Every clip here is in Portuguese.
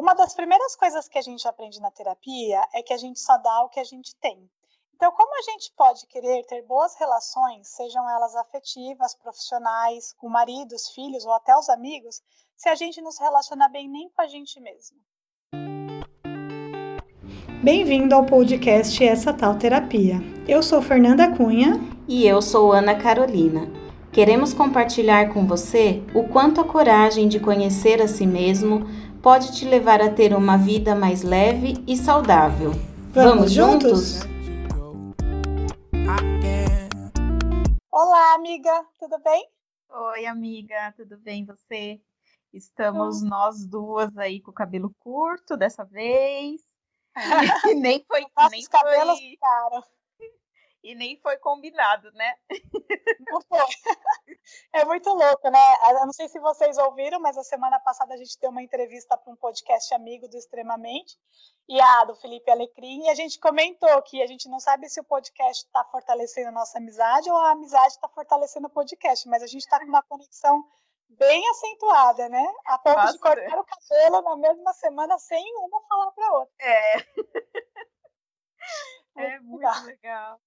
uma das primeiras coisas que a gente aprende na terapia é que a gente só dá o que a gente tem. Então, como a gente pode querer ter boas relações, sejam elas afetivas, profissionais, com maridos, filhos ou até os amigos, se a gente não se relaciona bem nem com a gente mesmo? Bem-vindo ao podcast Essa Tal Terapia. Eu sou Fernanda Cunha. E eu sou Ana Carolina. Queremos compartilhar com você o quanto a coragem de conhecer a si mesmo pode te levar a ter uma vida mais leve e saudável. Vamos, Vamos juntos? Olá, amiga, tudo bem? Oi, amiga, tudo bem você? Estamos hum. nós duas aí com o cabelo curto dessa vez. e nem foi. Nossos nem cabelos foi... ficaram. E nem foi combinado, né? É muito louco, né? Eu não sei se vocês ouviram, mas a semana passada a gente deu uma entrevista para um podcast amigo do Extremamente, e a do Felipe Alecrim, e a gente comentou que a gente não sabe se o podcast está fortalecendo a nossa amizade ou a amizade está fortalecendo o podcast, mas a gente está com uma conexão bem acentuada, né? A ponto de cortar o cabelo na mesma semana sem uma falar para outra. É. é muito legal.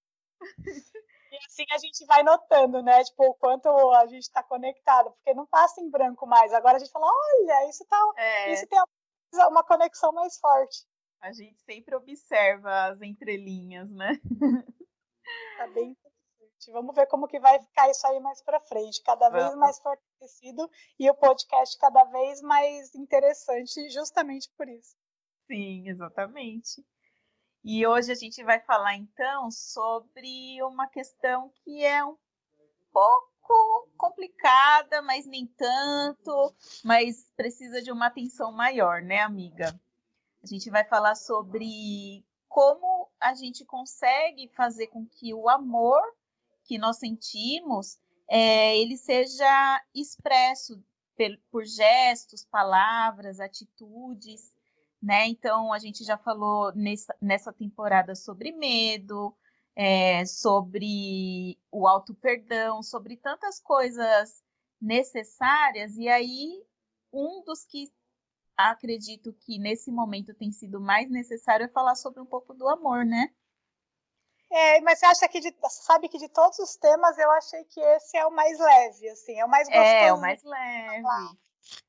E assim a gente vai notando, né? Tipo, o quanto a gente está conectado, porque não passa em branco mais. Agora a gente fala, olha, isso tá. É. Isso tem uma conexão mais forte. A gente sempre observa as entrelinhas, né? Tá bem interessante. Vamos ver como que vai ficar isso aí mais para frente, cada Vamos. vez mais fortalecido e o podcast cada vez mais interessante, justamente por isso. Sim, exatamente. E hoje a gente vai falar então sobre uma questão que é um pouco complicada, mas nem tanto, mas precisa de uma atenção maior, né, amiga? A gente vai falar sobre como a gente consegue fazer com que o amor que nós sentimos é, ele seja expresso por gestos, palavras, atitudes né? Então a gente já falou nessa, nessa temporada sobre medo, é, sobre o auto perdão, sobre tantas coisas necessárias, e aí um dos que acredito que nesse momento tem sido mais necessário é falar sobre um pouco do amor, né? É, mas você acha que de, sabe que de todos os temas eu achei que esse é o mais leve, assim, é o mais gostoso. É, o mais leve.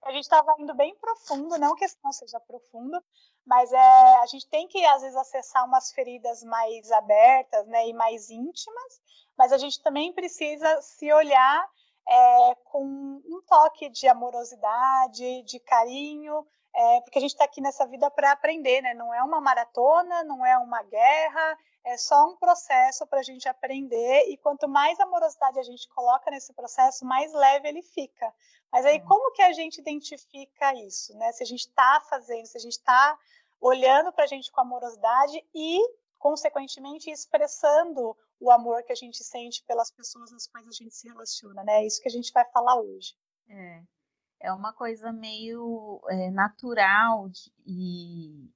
A gente estava indo bem profundo, não que não seja profundo, mas é, a gente tem que às vezes acessar umas feridas mais abertas, né, e mais íntimas, mas a gente também precisa se olhar é, com um toque de amorosidade, de carinho, é, porque a gente está aqui nessa vida para aprender, né? Não é uma maratona, não é uma guerra, é só um processo para a gente aprender. E quanto mais amorosidade a gente coloca nesse processo, mais leve ele fica. Mas aí, é. como que a gente identifica isso, né? Se a gente está fazendo, se a gente está olhando para a gente com amorosidade e, consequentemente, expressando o amor que a gente sente pelas pessoas às quais a gente se relaciona, né? É isso que a gente vai falar hoje. É é uma coisa meio é, natural de, e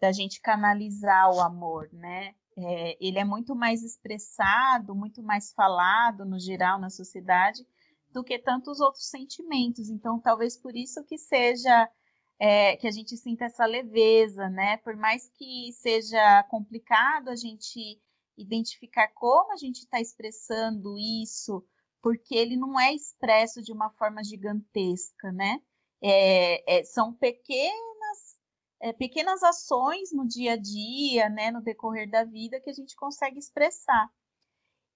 da gente canalizar o amor, né? É, ele é muito mais expressado, muito mais falado no geral na sociedade do que tantos outros sentimentos. Então, talvez por isso que seja é, que a gente sinta essa leveza, né? Por mais que seja complicado a gente identificar como a gente está expressando isso porque ele não é expresso de uma forma gigantesca, né? É, é, são pequenas, é, pequenas ações no dia a dia, né, no decorrer da vida, que a gente consegue expressar.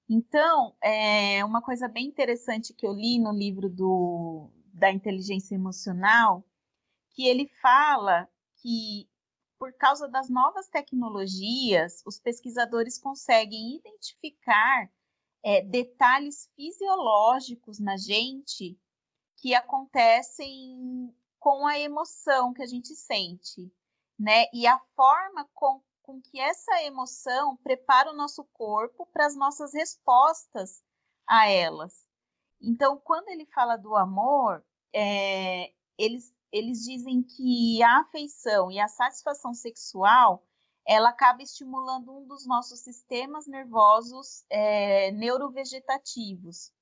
Então, é uma coisa bem interessante que eu li no livro do, da inteligência emocional, que ele fala que por causa das novas tecnologias, os pesquisadores conseguem identificar é, detalhes fisiológicos na gente que acontecem com a emoção que a gente sente, né? E a forma com, com que essa emoção prepara o nosso corpo para as nossas respostas a elas. Então, quando ele fala do amor, é, eles, eles dizem que a afeição e a satisfação sexual ela acaba estimulando um dos nossos sistemas nervosos é, neurovegetativos,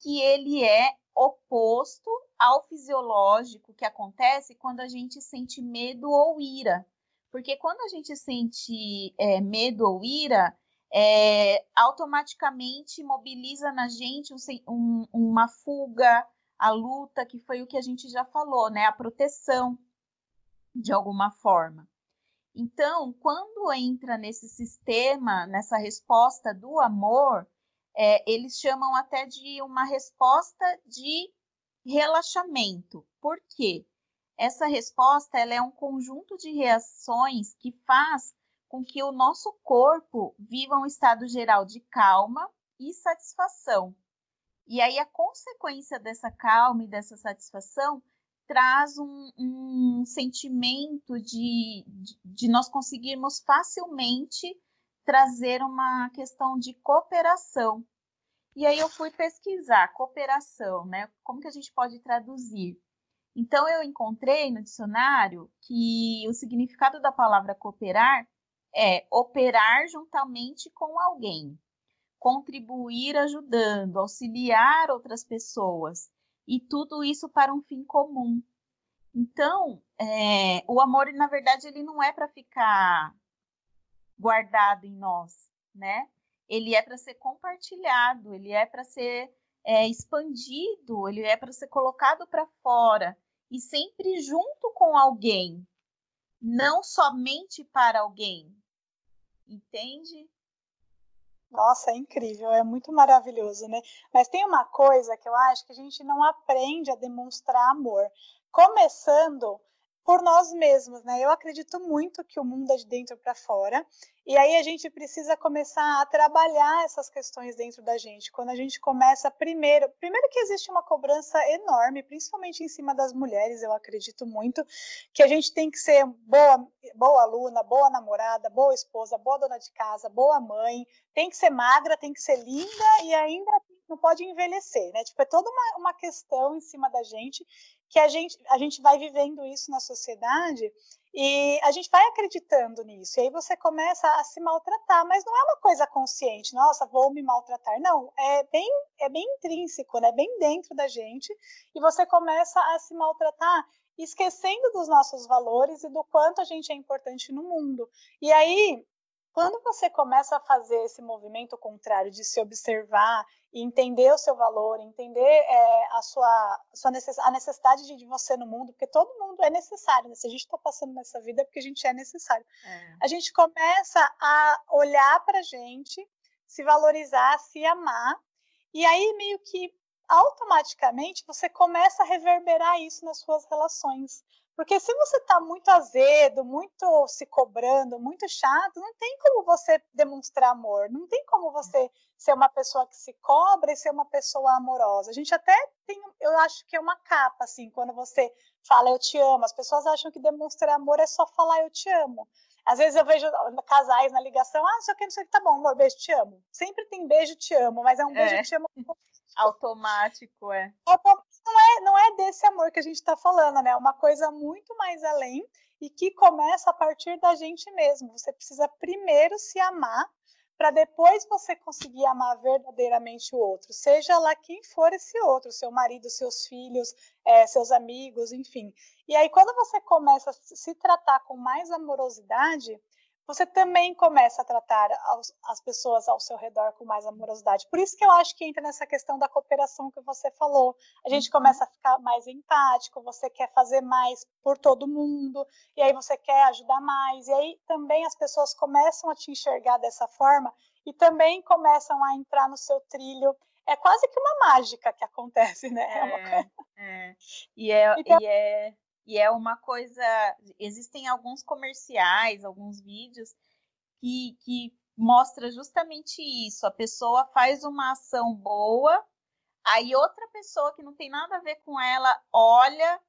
que ele é oposto ao fisiológico que acontece quando a gente sente medo ou ira. Porque quando a gente sente é, medo ou ira, é, automaticamente mobiliza na gente um, um, uma fuga, a luta, que foi o que a gente já falou, né? A proteção, de alguma forma. Então, quando entra nesse sistema, nessa resposta do amor, é, eles chamam até de uma resposta de relaxamento. Por quê? Essa resposta ela é um conjunto de reações que faz com que o nosso corpo viva um estado geral de calma e satisfação. E aí a consequência dessa calma e dessa satisfação traz um, um sentimento de, de, de nós conseguirmos facilmente trazer uma questão de cooperação. E aí eu fui pesquisar cooperação, né? Como que a gente pode traduzir? Então eu encontrei no dicionário que o significado da palavra cooperar é operar juntamente com alguém, contribuir ajudando, auxiliar outras pessoas, e tudo isso para um fim comum. Então, é, o amor, na verdade, ele não é para ficar guardado em nós, né? Ele é para ser compartilhado, ele é para ser é, expandido, ele é para ser colocado para fora e sempre junto com alguém, não somente para alguém, Entende? Nossa, é incrível, é muito maravilhoso, né? Mas tem uma coisa que eu acho que a gente não aprende a demonstrar amor. Começando por nós mesmos, né? Eu acredito muito que o mundo é de dentro para fora, e aí a gente precisa começar a trabalhar essas questões dentro da gente. Quando a gente começa primeiro, primeiro que existe uma cobrança enorme, principalmente em cima das mulheres, eu acredito muito que a gente tem que ser boa, boa aluna, boa namorada, boa esposa, boa dona de casa, boa mãe, tem que ser magra, tem que ser linda e ainda não pode envelhecer, né? Tipo, é toda uma, uma questão em cima da gente que a gente, a gente vai vivendo isso na sociedade e a gente vai acreditando nisso. E aí você começa a se maltratar, mas não é uma coisa consciente, nossa, vou me maltratar. Não, é bem, é bem intrínseco, né? Bem dentro da gente, e você começa a se maltratar esquecendo dos nossos valores e do quanto a gente é importante no mundo. E aí, quando você começa a fazer esse movimento contrário de se observar e entender o seu valor, entender é, a sua, sua necess, a necessidade de, de, você no mundo, porque todo mundo é necessário, né? se a gente está passando nessa vida é porque a gente é necessário. É. A gente começa a olhar para a gente, se valorizar, se amar, e aí meio que automaticamente você começa a reverberar isso nas suas relações. Porque se você está muito azedo, muito se cobrando, muito chato, não tem como você demonstrar amor, não tem como você ser uma pessoa que se cobra e ser uma pessoa amorosa. A gente até tem, eu acho que é uma capa, assim, quando você fala eu te amo, as pessoas acham que demonstrar amor é só falar eu te amo. Às vezes eu vejo casais na ligação, ah, só que não sei o que, tá bom, amor, beijo, te amo. Sempre tem beijo, te amo, mas é um beijo, é. te amo. Automático, é não é, não é desse amor que a gente está falando, né? É uma coisa muito mais além e que começa a partir da gente mesmo. Você precisa primeiro se amar para depois você conseguir amar verdadeiramente o outro, seja lá quem for esse outro, seu marido, seus filhos, é, seus amigos, enfim. E aí, quando você começa a se tratar com mais amorosidade, você também começa a tratar as pessoas ao seu redor com mais amorosidade. Por isso que eu acho que entra nessa questão da cooperação que você falou. A gente uhum. começa a ficar mais empático, você quer fazer mais por todo mundo, e aí você quer ajudar mais, e aí também as pessoas começam a te enxergar dessa forma e também começam a entrar no seu trilho. É quase que uma mágica que acontece, né? É, é, é. E, é, então, e é e é uma coisa. Existem alguns comerciais, alguns vídeos que, que mostra justamente isso. A pessoa faz uma ação boa, aí outra pessoa que não tem nada a ver com ela olha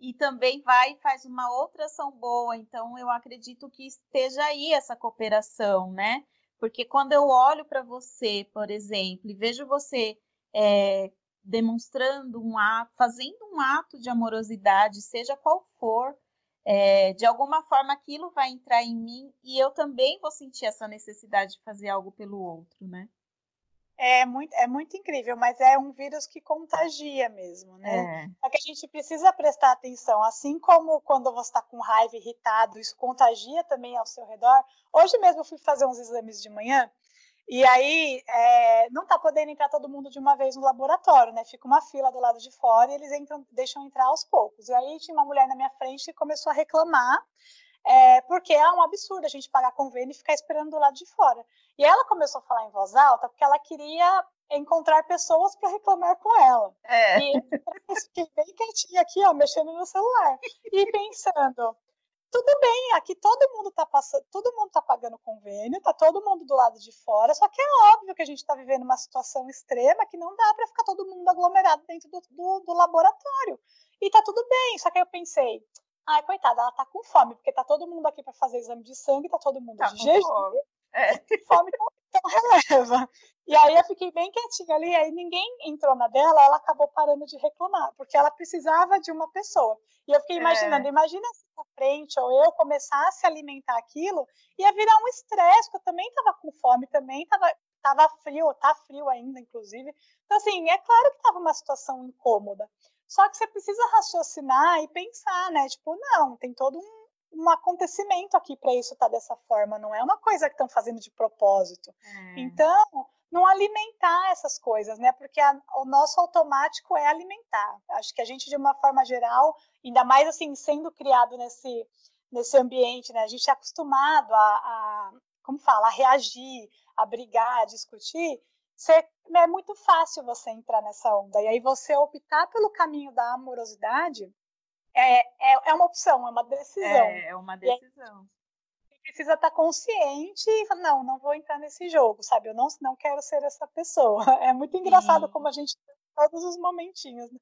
e também vai e faz uma outra ação boa. Então, eu acredito que esteja aí essa cooperação, né? Porque quando eu olho para você, por exemplo, e vejo você é, demonstrando um ato, fazendo um ato de amorosidade, seja qual for, é, de alguma forma aquilo vai entrar em mim e eu também vou sentir essa necessidade de fazer algo pelo outro, né? É muito, é muito incrível, mas é um vírus que contagia mesmo, né? É. Só que a gente precisa prestar atenção, assim como quando você está com raiva, irritado, isso contagia também ao seu redor. Hoje mesmo eu fui fazer uns exames de manhã e aí é, não está podendo entrar todo mundo de uma vez no laboratório, né? Fica uma fila do lado de fora e eles entram, deixam entrar aos poucos. E aí tinha uma mulher na minha frente que começou a reclamar é, porque é um absurdo a gente pagar convênio e ficar esperando do lado de fora. E ela começou a falar em voz alta porque ela queria encontrar pessoas para reclamar com ela. É. E eu fiquei bem quietinha aqui, ó, mexendo no celular e pensando. Tudo bem, aqui todo mundo está passando, todo mundo está pagando convênio, está todo mundo do lado de fora, só que é óbvio que a gente está vivendo uma situação extrema que não dá para ficar todo mundo aglomerado dentro do, do, do laboratório. E está tudo bem, só que aí eu pensei, Ai, coitada, ela tá com fome, porque tá todo mundo aqui para fazer exame de sangue, tá todo mundo tá de jejum. Fome. É. fome então, releva. E aí eu fiquei bem quietinha ali, aí ninguém entrou na dela, ela acabou parando de reclamar, porque ela precisava de uma pessoa. E eu fiquei imaginando, é. imagina se na frente ou eu começasse a alimentar aquilo, ia virar um estresse, porque eu também tava com fome, também tava, tava frio, tá frio ainda, inclusive. Então, assim, é claro que tava uma situação incômoda. Só que você precisa raciocinar e pensar, né? Tipo, não, tem todo um, um acontecimento aqui para isso estar tá dessa forma, não é uma coisa que estão fazendo de propósito. É. Então, não alimentar essas coisas, né? Porque a, o nosso automático é alimentar. Acho que a gente, de uma forma geral, ainda mais assim, sendo criado nesse, nesse ambiente, né? A gente é acostumado a, a como fala, a reagir, a brigar, a discutir você, é muito fácil você entrar nessa onda. E aí você optar pelo caminho da amorosidade é, é, é uma opção, é uma decisão. É, é uma decisão. Você precisa estar consciente e falar, não, não vou entrar nesse jogo, sabe? Eu não, não quero ser essa pessoa. É muito engraçado Sim. como a gente tem todos os momentinhos. Né?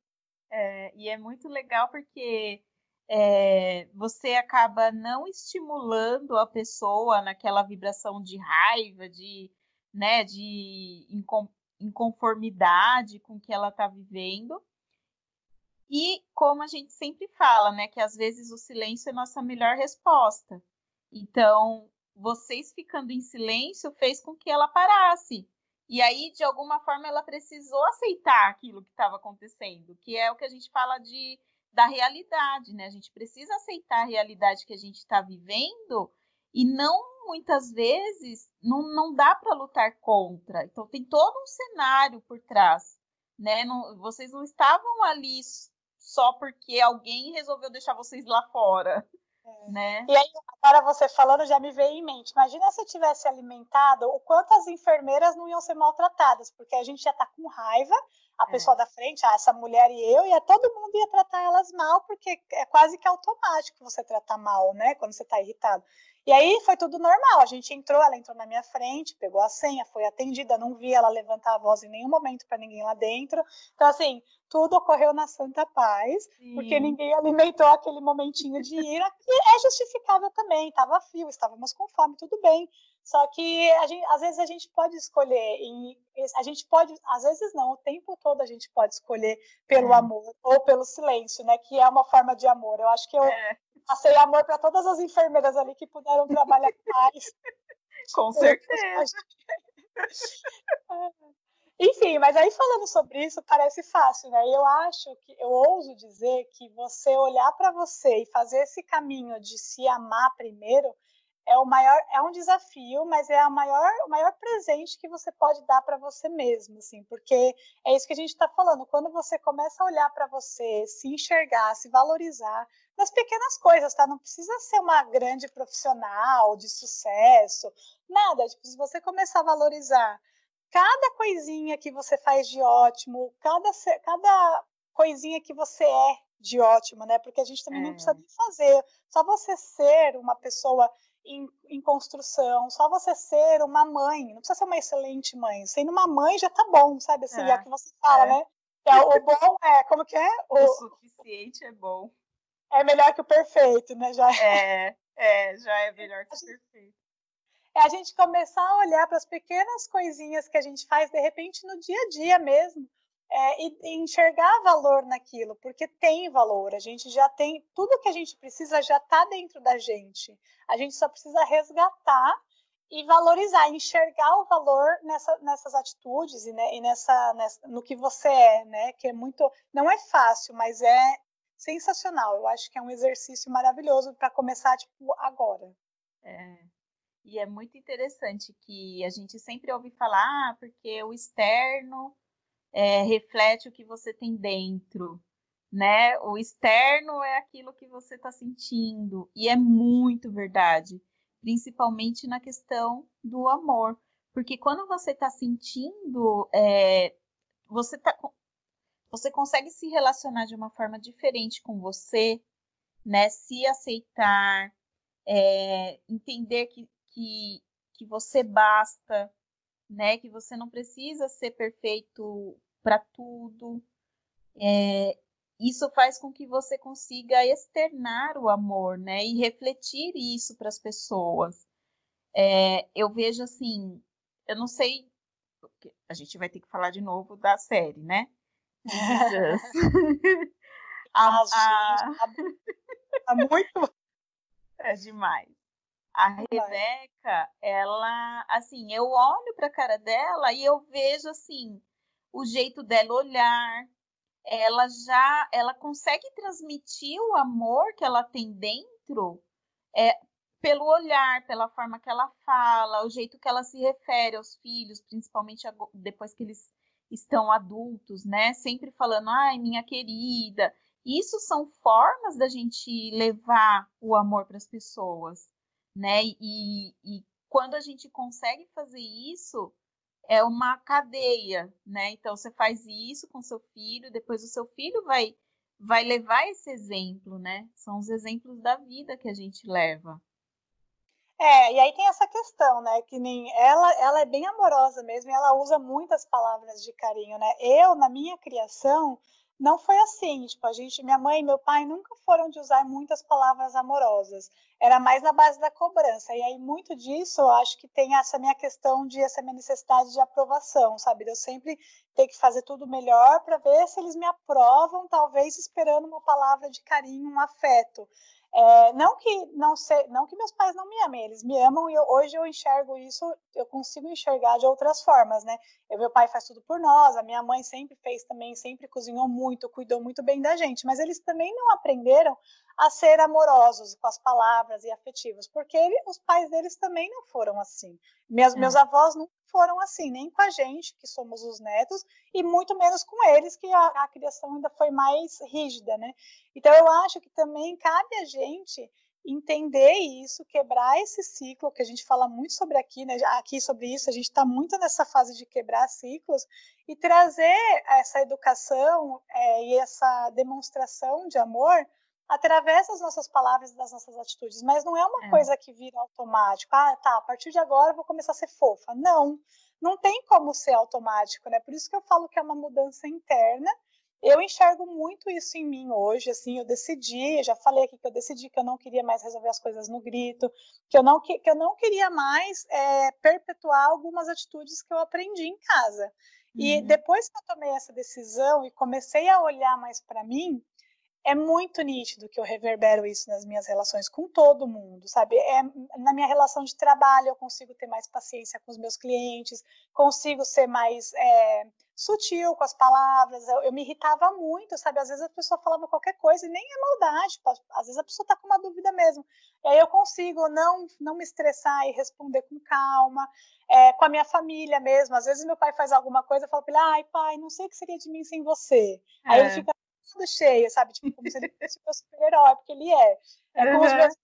É, e é muito legal porque é, você acaba não estimulando a pessoa naquela vibração de raiva, de né, de inconformidade com o que ela está vivendo. E como a gente sempre fala, né, que às vezes o silêncio é nossa melhor resposta. Então, vocês ficando em silêncio fez com que ela parasse. E aí, de alguma forma, ela precisou aceitar aquilo que estava acontecendo, que é o que a gente fala de da realidade, né? A gente precisa aceitar a realidade que a gente está vivendo e não muitas vezes não, não dá para lutar contra. Então tem todo um cenário por trás, né? Não, vocês não estavam ali só porque alguém resolveu deixar vocês lá fora. É. Né? E aí, agora você falando, já me veio em mente. Imagina se eu tivesse alimentado, o quanto as enfermeiras não iam ser maltratadas, porque a gente já está com raiva, a é. pessoa da frente, ah, essa mulher e eu, e todo mundo ia tratar elas mal, porque é quase que automático você tratar mal, né? Quando você está irritado. E aí foi tudo normal. A gente entrou, ela entrou na minha frente, pegou a senha, foi atendida, não vi ela levantar a voz em nenhum momento para ninguém lá dentro. Então, assim, tudo ocorreu na santa paz, Sim. porque ninguém alimentou aquele momentinho de ira, que é justificável também. Estava frio, estávamos com fome, tudo bem. Só que gente, às vezes a gente pode escolher, e a gente pode, às vezes não, o tempo todo a gente pode escolher pelo é. amor ou pelo silêncio, né? Que é uma forma de amor. Eu acho que eu, é passei amor para todas as enfermeiras ali que puderam trabalhar mais. Com certeza. Enfim, mas aí falando sobre isso parece fácil, né? Eu acho que eu ouso dizer que você olhar para você e fazer esse caminho de se amar primeiro é o maior, é um desafio, mas é a maior, o maior presente que você pode dar para você mesmo, assim, porque é isso que a gente está falando. Quando você começa a olhar para você, se enxergar, se valorizar nas pequenas coisas, tá? Não precisa ser uma grande profissional de sucesso, nada. Tipo, se você começar a valorizar cada coisinha que você faz de ótimo, cada, cada coisinha que você é de ótimo, né? Porque a gente também é. não precisa nem fazer. Só você ser uma pessoa em, em, construção, só você ser uma mãe, não precisa ser uma excelente mãe, sendo uma mãe já tá bom, sabe? Assim, é, é o que você fala, é. né? É, o bom é, como que é? O, o, suficiente é bom. É melhor que o perfeito, né? Já é, é já é melhor que o perfeito. É a gente começar a olhar para as pequenas coisinhas que a gente faz, de repente, no dia a dia mesmo, é, e, e, enxergar valor naquilo, porque tem valor. A gente já tem tudo que a gente precisa já está dentro da gente. A gente só precisa resgatar e valorizar, enxergar o valor nessa, nessas atitudes e, né, e nessa, nessa, no que você é, né? Que é muito, não é fácil, mas é sensacional. Eu acho que é um exercício maravilhoso para começar tipo agora. É. E é muito interessante que a gente sempre ouve falar, ah, porque o externo é, reflete o que você tem dentro, né? O externo é aquilo que você está sentindo, e é muito verdade, principalmente na questão do amor, porque quando você está sentindo, é, você tá, você consegue se relacionar de uma forma diferente com você, né? Se aceitar, é, entender que, que, que você basta, né? Que você não precisa ser perfeito para tudo. É, isso faz com que você consiga externar o amor, né? E refletir isso para as pessoas. É, eu vejo assim, eu não sei, a gente vai ter que falar de novo da série, né? a, a... Tá muito. É demais. A Rebeca, ela, assim, eu olho para a cara dela e eu vejo assim o jeito dela olhar, ela já ela consegue transmitir o amor que ela tem dentro é, pelo olhar, pela forma que ela fala, o jeito que ela se refere aos filhos, principalmente depois que eles estão adultos, né? Sempre falando, ai, minha querida. Isso são formas da gente levar o amor para as pessoas, né? E, e quando a gente consegue fazer isso, é uma cadeia, né? Então você faz isso com seu filho, depois o seu filho vai vai levar esse exemplo, né? São os exemplos da vida que a gente leva. É, e aí tem essa questão, né? Que nem ela, ela é bem amorosa mesmo, e ela usa muitas palavras de carinho, né? Eu, na minha criação, não foi assim, tipo, a gente, minha mãe e meu pai nunca foram de usar muitas palavras amorosas. Era mais na base da cobrança. E aí muito disso, eu acho que tem essa minha questão de essa minha necessidade de aprovação, sabe? Eu sempre ter que fazer tudo melhor para ver se eles me aprovam, talvez esperando uma palavra de carinho, um afeto. É, não que não sei, não que meus pais não me amem, eles me amam e eu, hoje eu enxergo isso, eu consigo enxergar de outras formas, né? Eu, meu pai faz tudo por nós, a minha mãe sempre fez também, sempre cozinhou muito, cuidou muito bem da gente, mas eles também não aprenderam a ser amorosos com as palavras e afetivos, porque ele, os pais deles também não foram assim. Meus, é. meus avós nunca foram assim, nem com a gente, que somos os netos, e muito menos com eles, que a, a criação ainda foi mais rígida, né? Então eu acho que também cabe a gente entender isso, quebrar esse ciclo, que a gente fala muito sobre aqui, né? Aqui sobre isso, a gente está muito nessa fase de quebrar ciclos e trazer essa educação é, e essa demonstração de amor através das nossas palavras e das nossas atitudes, mas não é uma é. coisa que vira automático. Ah, tá, a partir de agora eu vou começar a ser fofa. Não, não tem como ser automático, né? Por isso que eu falo que é uma mudança interna. Eu enxergo muito isso em mim hoje, assim, eu decidi, eu já falei aqui que eu decidi que eu não queria mais resolver as coisas no grito, que eu não, que, que eu não queria mais é, perpetuar algumas atitudes que eu aprendi em casa. E uhum. depois que eu tomei essa decisão e comecei a olhar mais para mim, é muito nítido que eu reverbero isso nas minhas relações com todo mundo, sabe? É, na minha relação de trabalho, eu consigo ter mais paciência com os meus clientes, consigo ser mais é, sutil com as palavras. Eu, eu, me irritava muito, sabe? Às vezes a pessoa falava qualquer coisa e nem é maldade, às vezes a pessoa está com uma dúvida mesmo. E aí eu consigo não, não me estressar e responder com calma. É, com a minha família mesmo. Às vezes meu pai faz alguma coisa, eu falo para ele, ai pai, não sei o que seria de mim sem você. É. Aí ele fica tudo cheio, sabe? Tipo, como se ele fosse meu super-herói, porque ele é. É com os meus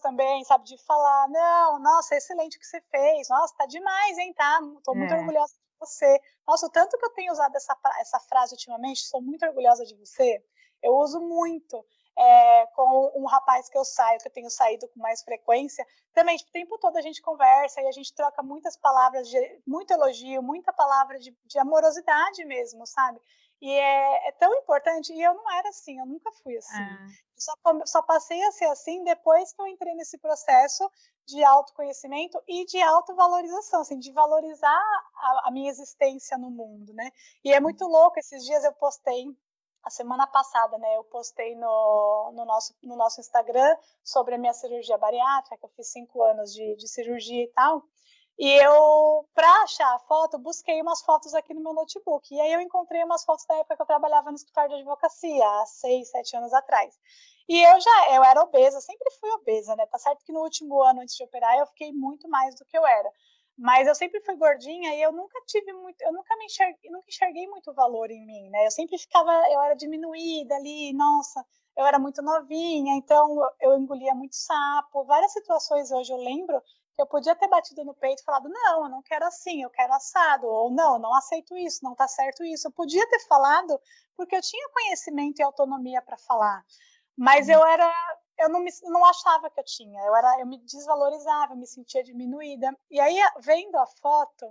também, sabe? De falar, não, nossa, excelente o que você fez, nossa, tá demais, hein, tá? Tô muito é. orgulhosa de você. Nossa, o tanto que eu tenho usado essa, essa frase ultimamente, sou muito orgulhosa de você, eu uso muito. É, com um rapaz que eu saio, que eu tenho saído com mais frequência, também, tipo, o tempo todo a gente conversa e a gente troca muitas palavras de muito elogio, muita palavra de, de amorosidade mesmo, sabe? E é, é, tão importante, e eu não era assim, eu nunca fui assim. Ah. Só, só passei a ser assim depois que eu entrei nesse processo de autoconhecimento e de autovalorização, assim, de valorizar a, a minha existência no mundo, né? E é muito louco, esses dias eu postei a semana passada, né, eu postei no, no, nosso, no nosso Instagram sobre a minha cirurgia bariátrica, que eu fiz cinco anos de, de cirurgia e tal. E eu, para achar a foto, busquei umas fotos aqui no meu notebook. E aí eu encontrei umas fotos da época que eu trabalhava no escritório de advocacia, há seis, sete anos atrás. E eu já, eu era obesa, sempre fui obesa, né? Tá certo que no último ano antes de operar eu fiquei muito mais do que eu era. Mas eu sempre fui gordinha e eu nunca tive muito, eu nunca me enxerguei, nunca enxerguei muito valor em mim, né? Eu sempre ficava, eu era diminuída ali, nossa, eu era muito novinha, então eu engolia muito sapo. Várias situações hoje eu lembro eu podia ter batido no peito e falado, não, eu não quero assim, eu quero assado, ou não, não aceito isso, não tá certo isso. Eu podia ter falado porque eu tinha conhecimento e autonomia para falar, mas eu era, eu não, me, não achava que eu tinha, eu era, eu me desvalorizava, eu me sentia diminuída. E aí, vendo a foto,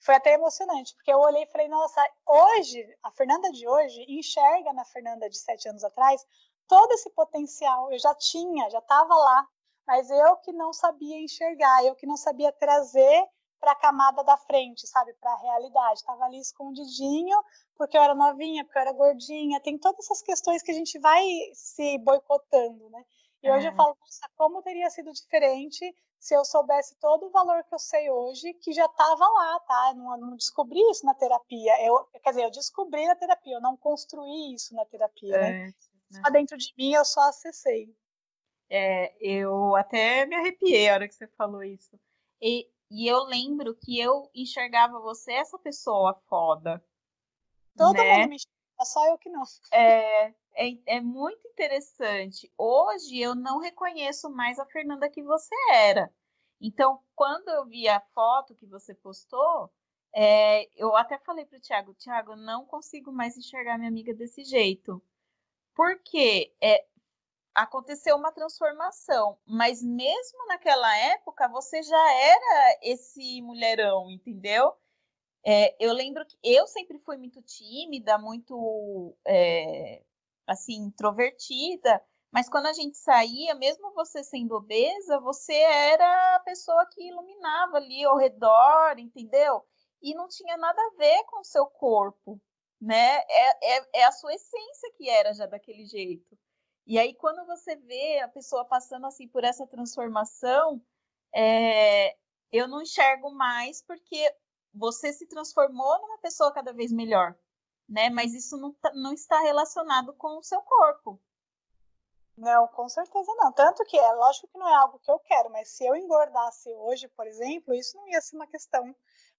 foi até emocionante, porque eu olhei e falei, nossa, hoje, a Fernanda de hoje enxerga na Fernanda de sete anos atrás todo esse potencial. Eu já tinha, já estava lá, mas eu que não sabia enxergar, eu que não sabia trazer para a camada da frente, sabe, para a realidade. Estava ali escondidinho, porque eu era novinha, porque eu era gordinha. Tem todas essas questões que a gente vai se boicotando, né? E é. hoje eu falo, nossa, como teria sido diferente se eu soubesse todo o valor que eu sei hoje, que já estava lá, tá? Eu não, não, descobri isso na terapia. Eu, quer dizer, eu descobri na terapia, eu não construí isso na terapia, né? é, né? Só dentro de mim eu só acessei. É, eu até me arrepiei a hora que você falou isso. E, e eu lembro que eu enxergava você essa pessoa foda. Todo né? mundo me enxerga, só eu que não. É, é, é muito interessante. Hoje eu não reconheço mais a Fernanda que você era. Então, quando eu vi a foto que você postou, é, eu até falei para o Thiago, Thiago, não consigo mais enxergar minha amiga desse jeito. Porque é, aconteceu uma transformação, mas mesmo naquela época você já era esse mulherão, entendeu? É, eu lembro que eu sempre fui muito tímida, muito é, assim introvertida, mas quando a gente saía, mesmo você sendo obesa, você era a pessoa que iluminava ali ao redor, entendeu? E não tinha nada a ver com o seu corpo, né? É, é, é a sua essência que era já daquele jeito. E aí, quando você vê a pessoa passando assim por essa transformação, é, eu não enxergo mais porque você se transformou numa pessoa cada vez melhor, né? Mas isso não, tá, não está relacionado com o seu corpo. Não, com certeza não. Tanto que é lógico que não é algo que eu quero, mas se eu engordasse hoje, por exemplo, isso não ia ser uma questão.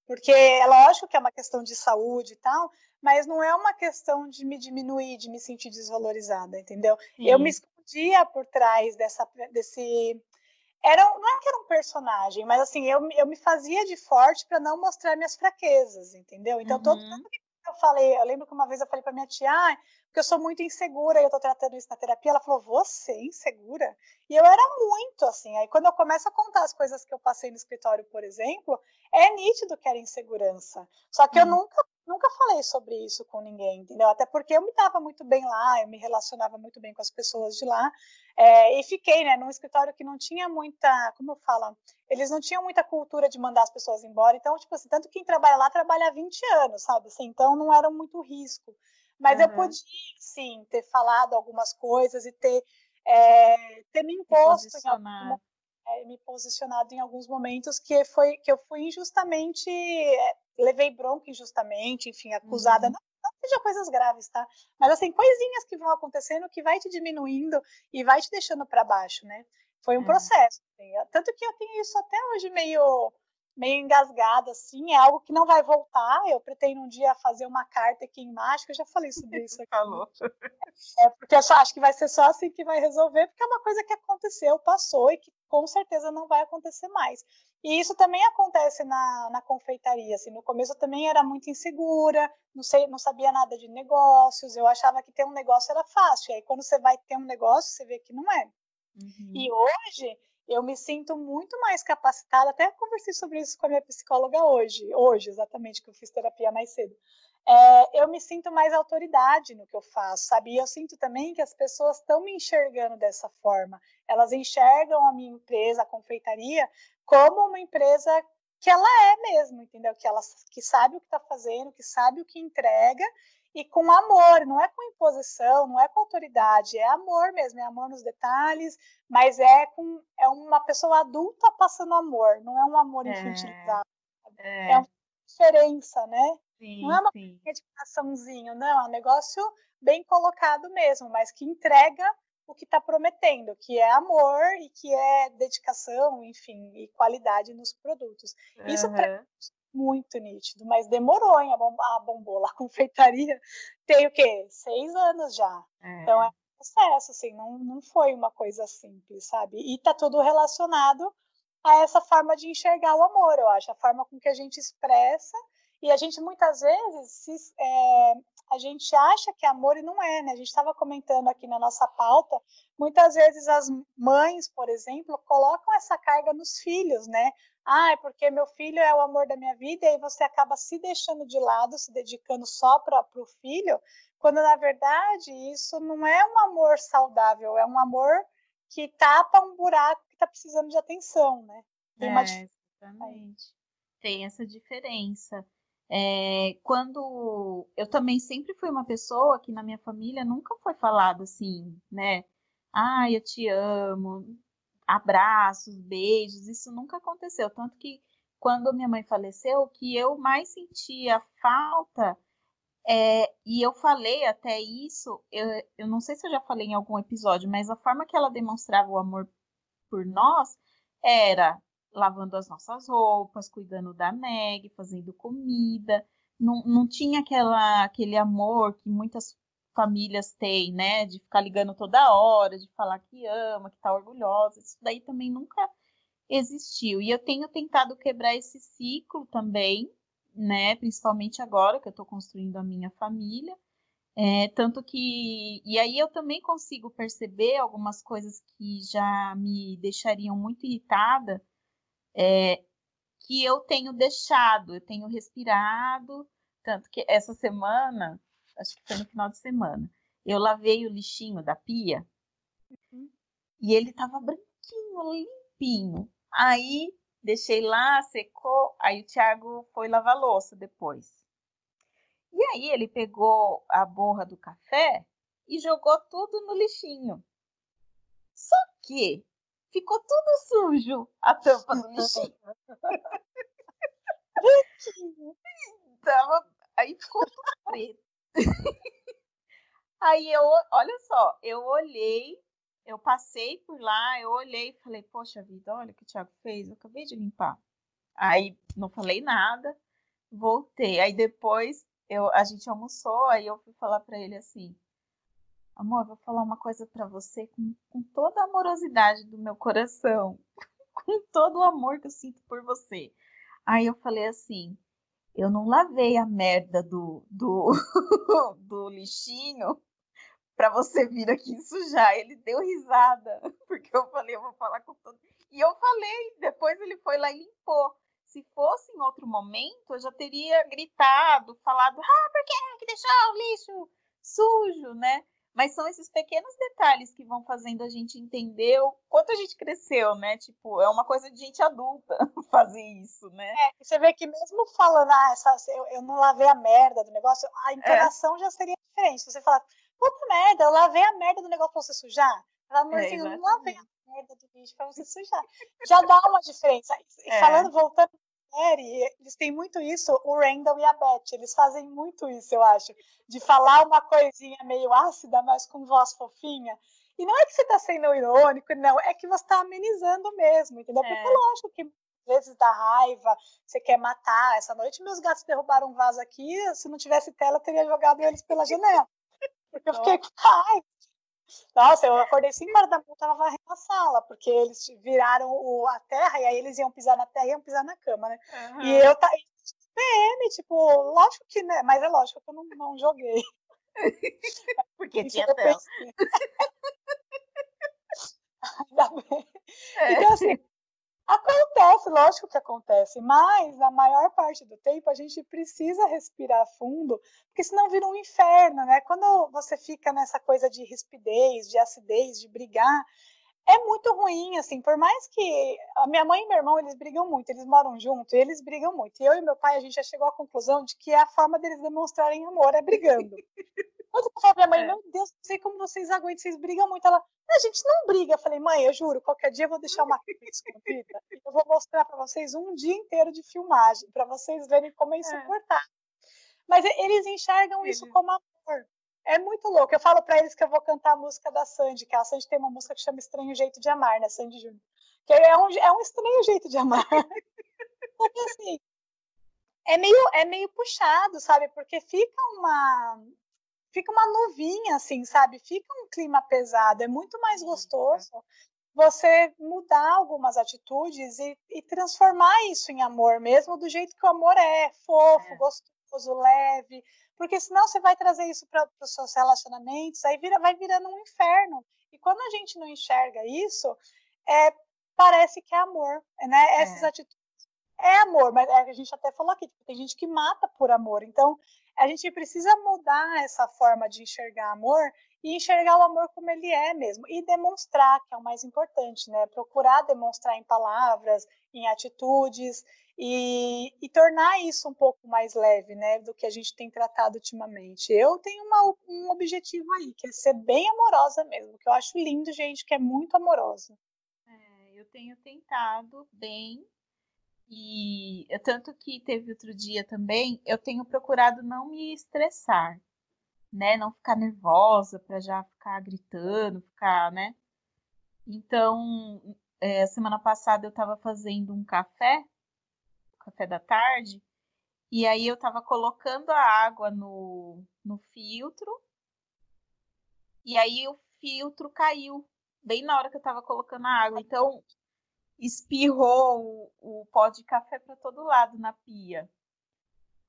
Porque é lógico que é uma questão de saúde e tal, mas não é uma questão de me diminuir, de me sentir desvalorizada, entendeu? Sim. Eu me escondia por trás dessa, desse. Era, não é que era um personagem, mas assim, eu, eu me fazia de forte para não mostrar minhas fraquezas, entendeu? Então, uhum. todo, tanto que eu falei, eu lembro que uma vez eu falei para minha tia, ah, porque eu sou muito insegura e eu tô tratando isso na terapia. Ela falou, você insegura? E eu era muito assim. Aí quando eu começo a contar as coisas que eu passei no escritório, por exemplo, é nítido que era insegurança. Só que eu uhum. nunca nunca falei sobre isso com ninguém, entendeu? Até porque eu me dava muito bem lá, eu me relacionava muito bem com as pessoas de lá, é, e fiquei, né, num escritório que não tinha muita, como fala, eles não tinham muita cultura de mandar as pessoas embora, então, tipo assim, tanto quem trabalha lá trabalha há 20 anos, sabe, assim, então não era muito risco. Mas uhum. eu podia, sim, ter falado algumas coisas e ter, é, ter me imposto em alguma, é, me posicionado em alguns momentos que foi que eu fui injustamente é, levei bronca injustamente, enfim, acusada, uhum. não, não seja coisas graves, tá? Mas assim, coisinhas que vão acontecendo que vai te diminuindo e vai te deixando para baixo, né? Foi um é. processo. Assim, tanto que eu tenho isso até hoje meio meio engasgada, assim, é algo que não vai voltar. Eu pretendo um dia fazer uma carta aqui em que eu já falei sobre isso aqui. Falou. É, porque eu só acho que vai ser só assim que vai resolver, porque é uma coisa que aconteceu, passou e que com certeza não vai acontecer mais. E isso também acontece na, na confeitaria. Assim, no começo eu também era muito insegura, não, sei, não sabia nada de negócios, eu achava que ter um negócio era fácil. E aí, quando você vai ter um negócio, você vê que não é. Uhum. E hoje eu me sinto muito mais capacitada, até conversei sobre isso com a minha psicóloga hoje, hoje exatamente, que eu fiz terapia mais cedo. É, eu me sinto mais autoridade no que eu faço, sabe? E eu sinto também que as pessoas estão me enxergando dessa forma. Elas enxergam a minha empresa, a confeitaria, como uma empresa que ela é mesmo, entendeu? Que ela que sabe o que está fazendo, que sabe o que entrega e com amor, não é com imposição, não é com autoridade, é amor mesmo, é amor nos detalhes, mas é com é uma pessoa adulta passando amor, não é um amor é, infantilizado. É, é uma diferença, né? Sim, não é uma dedicaçãozinho, não, é um negócio bem colocado mesmo, mas que entrega o que está prometendo, que é amor e que é dedicação, enfim, e qualidade nos produtos. Uhum. Isso para muito nítido, mas demorou, hein? A, bom, a bombola, a confeitaria tem o quê? Seis anos já. É. Então é um processo, assim, não, não foi uma coisa simples, sabe? E tá tudo relacionado a essa forma de enxergar o amor, eu acho, a forma com que a gente expressa e a gente muitas vezes se, é, a gente acha que é amor e não é, né? A gente estava comentando aqui na nossa pauta, muitas vezes as mães, por exemplo, colocam essa carga nos filhos, né? Ah, é porque meu filho é o amor da minha vida, e aí você acaba se deixando de lado, se dedicando só para o filho, quando na verdade isso não é um amor saudável, é um amor que tapa um buraco que está precisando de atenção, né? Tem é, uma exatamente. Tem essa diferença. É, quando eu também sempre fui uma pessoa que na minha família nunca foi falado assim, né? Ah, eu te amo, abraços, beijos, isso nunca aconteceu. Tanto que quando minha mãe faleceu, o que eu mais sentia falta, é, e eu falei até isso, eu, eu não sei se eu já falei em algum episódio, mas a forma que ela demonstrava o amor por nós era lavando as nossas roupas, cuidando da Meg, fazendo comida. Não, não tinha aquela, aquele amor que muitas famílias têm, né? De ficar ligando toda hora, de falar que ama, que tá orgulhosa. Isso daí também nunca existiu. E eu tenho tentado quebrar esse ciclo também, né? Principalmente agora que eu estou construindo a minha família. É, tanto que. E aí eu também consigo perceber algumas coisas que já me deixariam muito irritada é, que eu tenho deixado, eu tenho respirado, tanto que essa semana, acho que foi no final de semana, eu lavei o lixinho da pia uhum. e ele tava branquinho, limpinho. Aí deixei lá, secou, aí o Thiago foi lavar louça depois. E aí ele pegou a borra do café e jogou tudo no lixinho. Só que ficou tudo sujo a tampa do lixinho. Tava, aí ficou tudo preto. aí eu, olha só, eu olhei, eu passei por lá, eu olhei e falei, poxa vida, olha o que o Thiago fez, eu acabei de limpar. Aí não falei nada, voltei. Aí depois eu, a gente almoçou, aí eu fui falar para ele assim, Amor, vou falar uma coisa para você com, com toda a amorosidade do meu coração, com todo o amor que eu sinto por você. Aí eu falei assim: eu não lavei a merda do, do, do lixinho para você vir aqui sujar. Ele deu risada, porque eu falei, eu vou falar com todo. E eu falei, depois ele foi lá e limpou. Se fosse em outro momento, eu já teria gritado, falado, ah, por que, que deixou o lixo sujo, né? Mas são esses pequenos detalhes que vão fazendo a gente entender o quanto a gente cresceu, né? Tipo, é uma coisa de gente adulta fazer isso, né? É, você vê que mesmo falando, ah, essa, eu, eu não lavei a merda do negócio, a entonação é. já seria diferente. Se você falar, puta merda, eu lavei a merda do negócio pra você sujar. Amorzinho, é, eu não lavei a merda do bicho pra você sujar. Já dá uma diferença. E é. falando, voltando série, eles têm muito isso, o Randall e a Beth, eles fazem muito isso, eu acho, de falar uma coisinha meio ácida, mas com voz fofinha. E não é que você está sendo irônico, não, é que você está amenizando mesmo, entendeu? É. Porque lógico que às vezes dá raiva, você quer matar. Essa noite meus gatos derrubaram um vaso aqui, se não tivesse tela, eu teria jogado eles pela janela. Porque eu fiquei com raiva. Nossa, eu acordei 5 horas da manhã, tava varrendo a sala, porque eles viraram o, a terra e aí eles iam pisar na terra e iam pisar na cama, né? Uhum. E eu tá PM, tipo, lógico que, né? Mas é lógico que eu não, não joguei. porque tinha tela. Ainda bem. É. Então, assim, Acontece, lógico que acontece, mas a maior parte do tempo a gente precisa respirar fundo, porque senão vira um inferno, né? Quando você fica nessa coisa de rispidez, de acidez, de brigar, é muito ruim, assim, por mais que a minha mãe e meu irmão, eles brigam muito, eles moram junto, e eles brigam muito. E eu e meu pai, a gente já chegou à conclusão de que a forma deles demonstrarem amor é brigando. Quando eu falo pra minha mãe, é. meu Deus, não sei como vocês aguentam, vocês brigam muito. Ela, a gente não briga. Eu falei, mãe, eu juro, qualquer dia eu vou deixar uma fita escondida eu vou mostrar para vocês um dia inteiro de filmagem, para vocês verem como é, é. insuportável. É. Mas eles enxergam isso como amor. É muito louco. Eu falo para eles que eu vou cantar a música da Sandy, que a Sandy tem uma música que chama Estranho Jeito de Amar, né, Sandy Júnior? Que é um, é um estranho jeito de amar. Porque assim, é meio, é meio puxado, sabe? Porque fica uma fica uma nuvinha, assim, sabe? Fica um clima pesado. É muito mais gostoso você mudar algumas atitudes e, e transformar isso em amor, mesmo do jeito que o amor é, fofo, é. gostoso, leve porque senão você vai trazer isso para os seus relacionamentos, aí vira, vai virando um inferno. E quando a gente não enxerga isso, é, parece que é amor, né? É. Essas atitudes é amor, mas é, a gente até falou aqui, tipo, tem gente que mata por amor. Então, a gente precisa mudar essa forma de enxergar amor e enxergar o amor como ele é mesmo e demonstrar, que é o mais importante, né? Procurar demonstrar em palavras, em atitudes e, e, tornar isso um pouco mais leve, né, do que a gente tem tratado ultimamente. Eu tenho uma, um objetivo aí, que é ser bem amorosa mesmo, que eu acho lindo gente que é muito amorosa. É, eu tenho tentado bem e tanto que teve outro dia também, eu tenho procurado não me estressar, né, não ficar nervosa para já ficar gritando, ficar, né? Então, é, semana passada eu estava fazendo um café café da tarde, e aí eu tava colocando a água no, no filtro, e aí o filtro caiu, bem na hora que eu tava colocando a água. Então, espirrou o, o pó de café para todo lado na pia.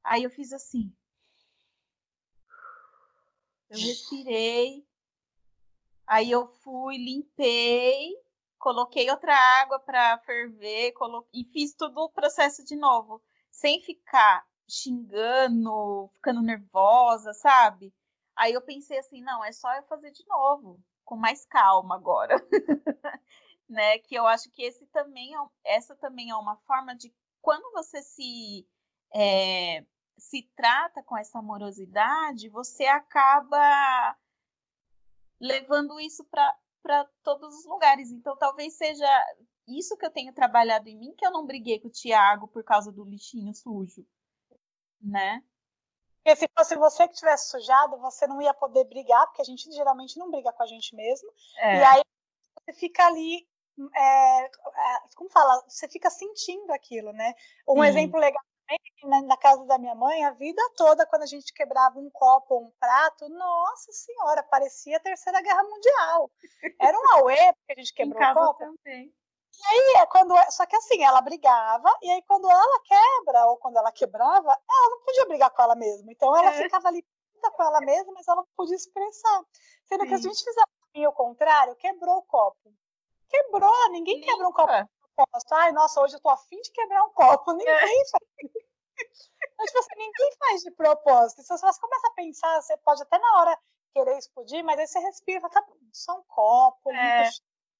Aí eu fiz assim. Eu respirei. Aí eu fui, limpei coloquei outra água para ferver colo... e fiz todo o processo de novo, sem ficar xingando, ficando nervosa, sabe? Aí eu pensei assim, não, é só eu fazer de novo, com mais calma agora. né? Que eu acho que esse também é, essa também é uma forma de quando você se é, se trata com essa amorosidade, você acaba levando isso para todos os lugares. Então, talvez seja isso que eu tenho trabalhado em mim, que eu não briguei com o Tiago por causa do lixinho sujo, né? Porque se fosse você que tivesse sujado, você não ia poder brigar, porque a gente geralmente não briga com a gente mesmo. É. E aí você fica ali, é, é, como fala, você fica sentindo aquilo, né? Um Sim. exemplo legal na casa da minha mãe, a vida toda, quando a gente quebrava um copo ou um prato, nossa senhora, parecia a Terceira Guerra Mundial. Era um auê, porque a gente quebrou o copo. Também. E aí, é quando, é, só que assim, ela brigava, e aí quando ela quebra, ou quando ela quebrava, ela não podia brigar com ela mesma. Então ela é. ficava ali com ela mesma, mas ela não podia expressar. Sendo Sim. que a gente fizesse o contrário, quebrou o copo. Quebrou, ninguém quebra um copo proposta. Ai, nossa, hoje eu tô afim de quebrar um copo. Ninguém é. faz. Mas, tipo assim, ninguém faz de propósito. Se você começa a pensar, você pode até na hora querer explodir, mas aí você respira e fala, tá só um copo, é.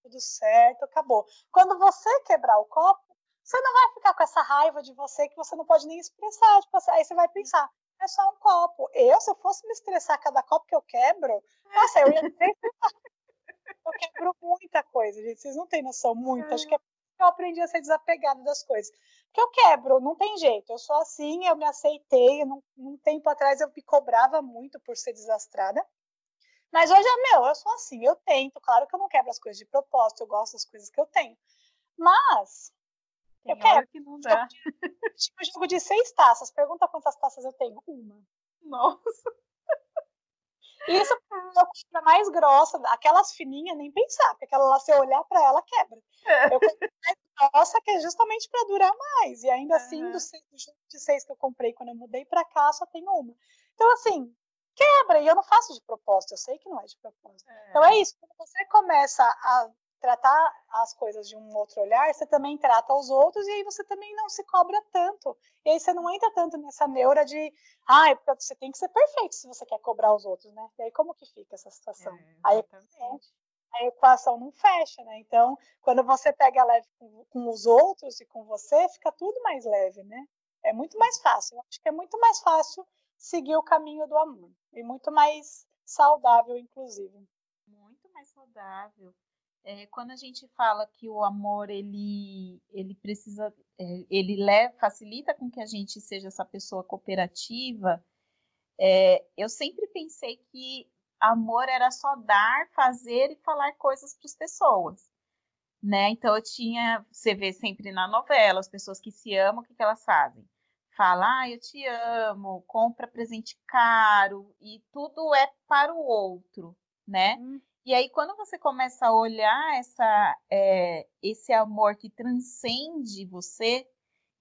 tudo certo, acabou. Quando você quebrar o copo, você não vai ficar com essa raiva de você que você não pode nem expressar. Tipo assim, aí você vai pensar, é só um copo. Eu, se eu fosse me estressar cada copo que eu quebro, nossa, eu ia ter Eu quebro muita coisa, gente. Vocês não têm noção muito. Acho que é eu aprendi a ser desapegada das coisas. Porque eu quebro, não tem jeito. Eu sou assim, eu me aceitei. Não, um tempo atrás eu me cobrava muito por ser desastrada. Mas hoje, meu, eu sou assim, eu tento. Claro que eu não quebro as coisas de propósito, eu gosto das coisas que eu tenho. Mas. Tem eu quero. Que não dá. Tipo, jogo de seis taças. Pergunta quantas taças eu tenho. Uma. Nossa. Isso é a mais grossa, aquelas fininhas, nem pensar, porque aquela lá, se eu olhar para ela, quebra. É. Eu comprei mais grossa, que é justamente para durar mais. E ainda assim, do seis, de seis que eu comprei quando eu mudei para cá, só tem uma. Então, assim, quebra. E eu não faço de propósito, eu sei que não é de propósito. É. Então, é isso. Quando você começa a tratar as coisas de um outro olhar, você também trata os outros e aí você também não se cobra tanto. E aí você não entra tanto nessa neura de, ah, é porque você tem que ser perfeito se você quer cobrar os outros, né? E aí como que fica essa situação? É, aí a equação não fecha, né? Então, quando você pega leve com, com, os outros e com você, fica tudo mais leve, né? É muito mais fácil. Eu acho que é muito mais fácil seguir o caminho do amor. E muito mais saudável, inclusive. Muito mais saudável. É, quando a gente fala que o amor ele, ele precisa, é, ele leva, facilita com que a gente seja essa pessoa cooperativa, é, eu sempre pensei que amor era só dar, fazer e falar coisas para as pessoas. Né? Então eu tinha, você vê sempre na novela, as pessoas que se amam, o que, que elas fazem? Fala, ah, eu te amo, compra presente caro e tudo é para o outro, né? Hum. E aí quando você começa a olhar essa, é, esse amor que transcende você,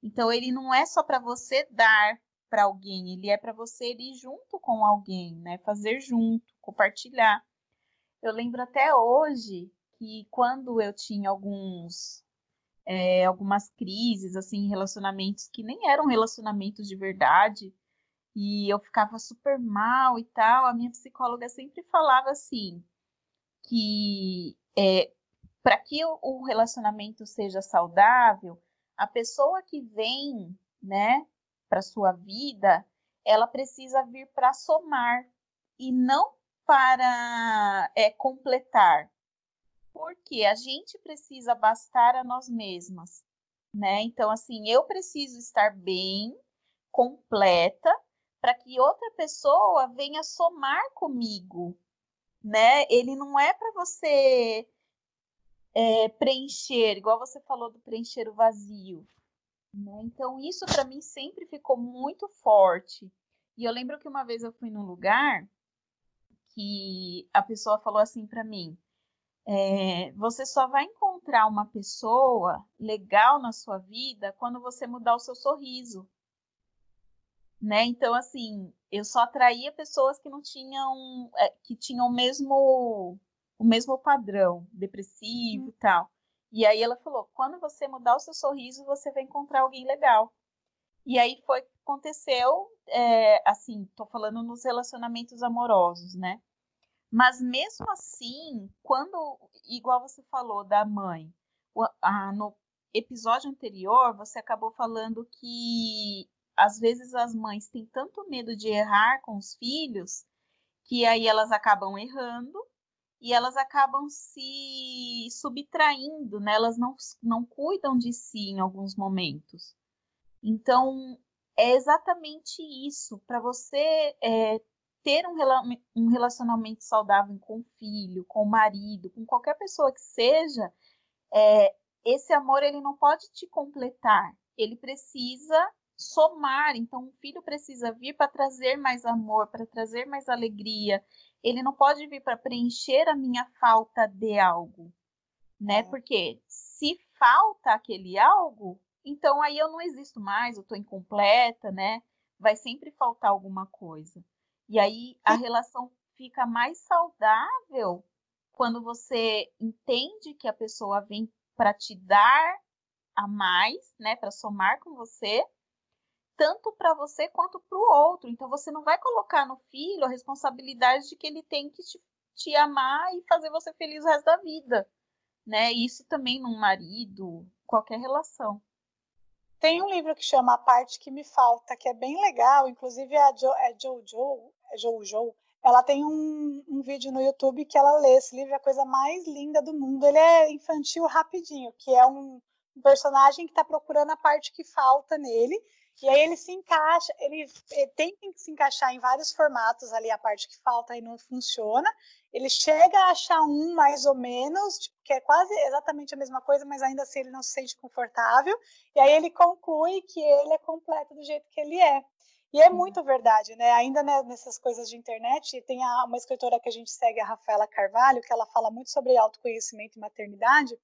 então ele não é só para você dar para alguém, ele é para você ir junto com alguém, né? Fazer junto compartilhar. Eu lembro até hoje que quando eu tinha alguns é, algumas crises assim, relacionamentos que nem eram relacionamentos de verdade, e eu ficava super mal e tal, a minha psicóloga sempre falava assim que é, para que o, relacionamento seja saudável, a pessoa que vem, né, para sua vida, ela precisa vir para somar e não para é, completar, porque a gente precisa bastar a nós mesmas, né? Então, assim, eu preciso estar bem, completa, para que outra pessoa venha somar comigo, né? Ele não é para você é, preencher, igual você falou do preencher o vazio. Né? Então, isso para mim sempre ficou muito forte. E eu lembro que uma vez eu fui num lugar que a pessoa falou assim para mim: é, você só vai encontrar uma pessoa legal na sua vida quando você mudar o seu sorriso. Né? Então, assim, eu só atraía pessoas que não tinham, é, que tinham o mesmo, o mesmo padrão, depressivo hum. e tal. E aí ela falou: quando você mudar o seu sorriso, você vai encontrar alguém legal. E aí foi aconteceu, é, assim, tô falando nos relacionamentos amorosos, né? Mas mesmo assim, quando, igual você falou da mãe, a, no episódio anterior, você acabou falando que às vezes as mães têm tanto medo de errar com os filhos que aí elas acabam errando e elas acabam se subtraindo, né? Elas não, não cuidam de si em alguns momentos. Então, é exatamente isso. Para você é, ter um, um relacionamento saudável com o filho, com o marido, com qualquer pessoa que seja, é, esse amor ele não pode te completar. Ele precisa somar. Então, o filho precisa vir para trazer mais amor, para trazer mais alegria. Ele não pode vir para preencher a minha falta de algo, né? É. Porque se falta aquele algo, então aí eu não existo mais, eu estou incompleta, né? Vai sempre faltar alguma coisa. E aí a relação fica mais saudável quando você entende que a pessoa vem para te dar a mais, né, para somar com você, tanto para você quanto para o outro. Então você não vai colocar no filho a responsabilidade de que ele tem que te, te amar e fazer você feliz o resto da vida, né? Isso também num marido, qualquer relação. Tem um livro que chama A Parte Que Me Falta, que é bem legal, inclusive a jo, é Jojo, é Jojo, ela tem um, um, vídeo no YouTube que ela lê esse livro, é a coisa mais linda do mundo. Ele é infantil rapidinho, que é um, um personagem que está procurando a parte que falta nele, e aí ele se encaixa, ele, ele tem que se encaixar em vários formatos ali, a parte que falta e não funciona. Ele chega a achar um mais ou menos, tipo, que é quase exatamente a mesma coisa, mas ainda assim ele não se sente confortável. E aí ele conclui que ele é completo do jeito que ele é. E é uhum. muito verdade, né? Ainda nessas coisas de internet, tem uma escritora que a gente segue, a Rafaela Carvalho, que ela fala muito sobre autoconhecimento e maternidade.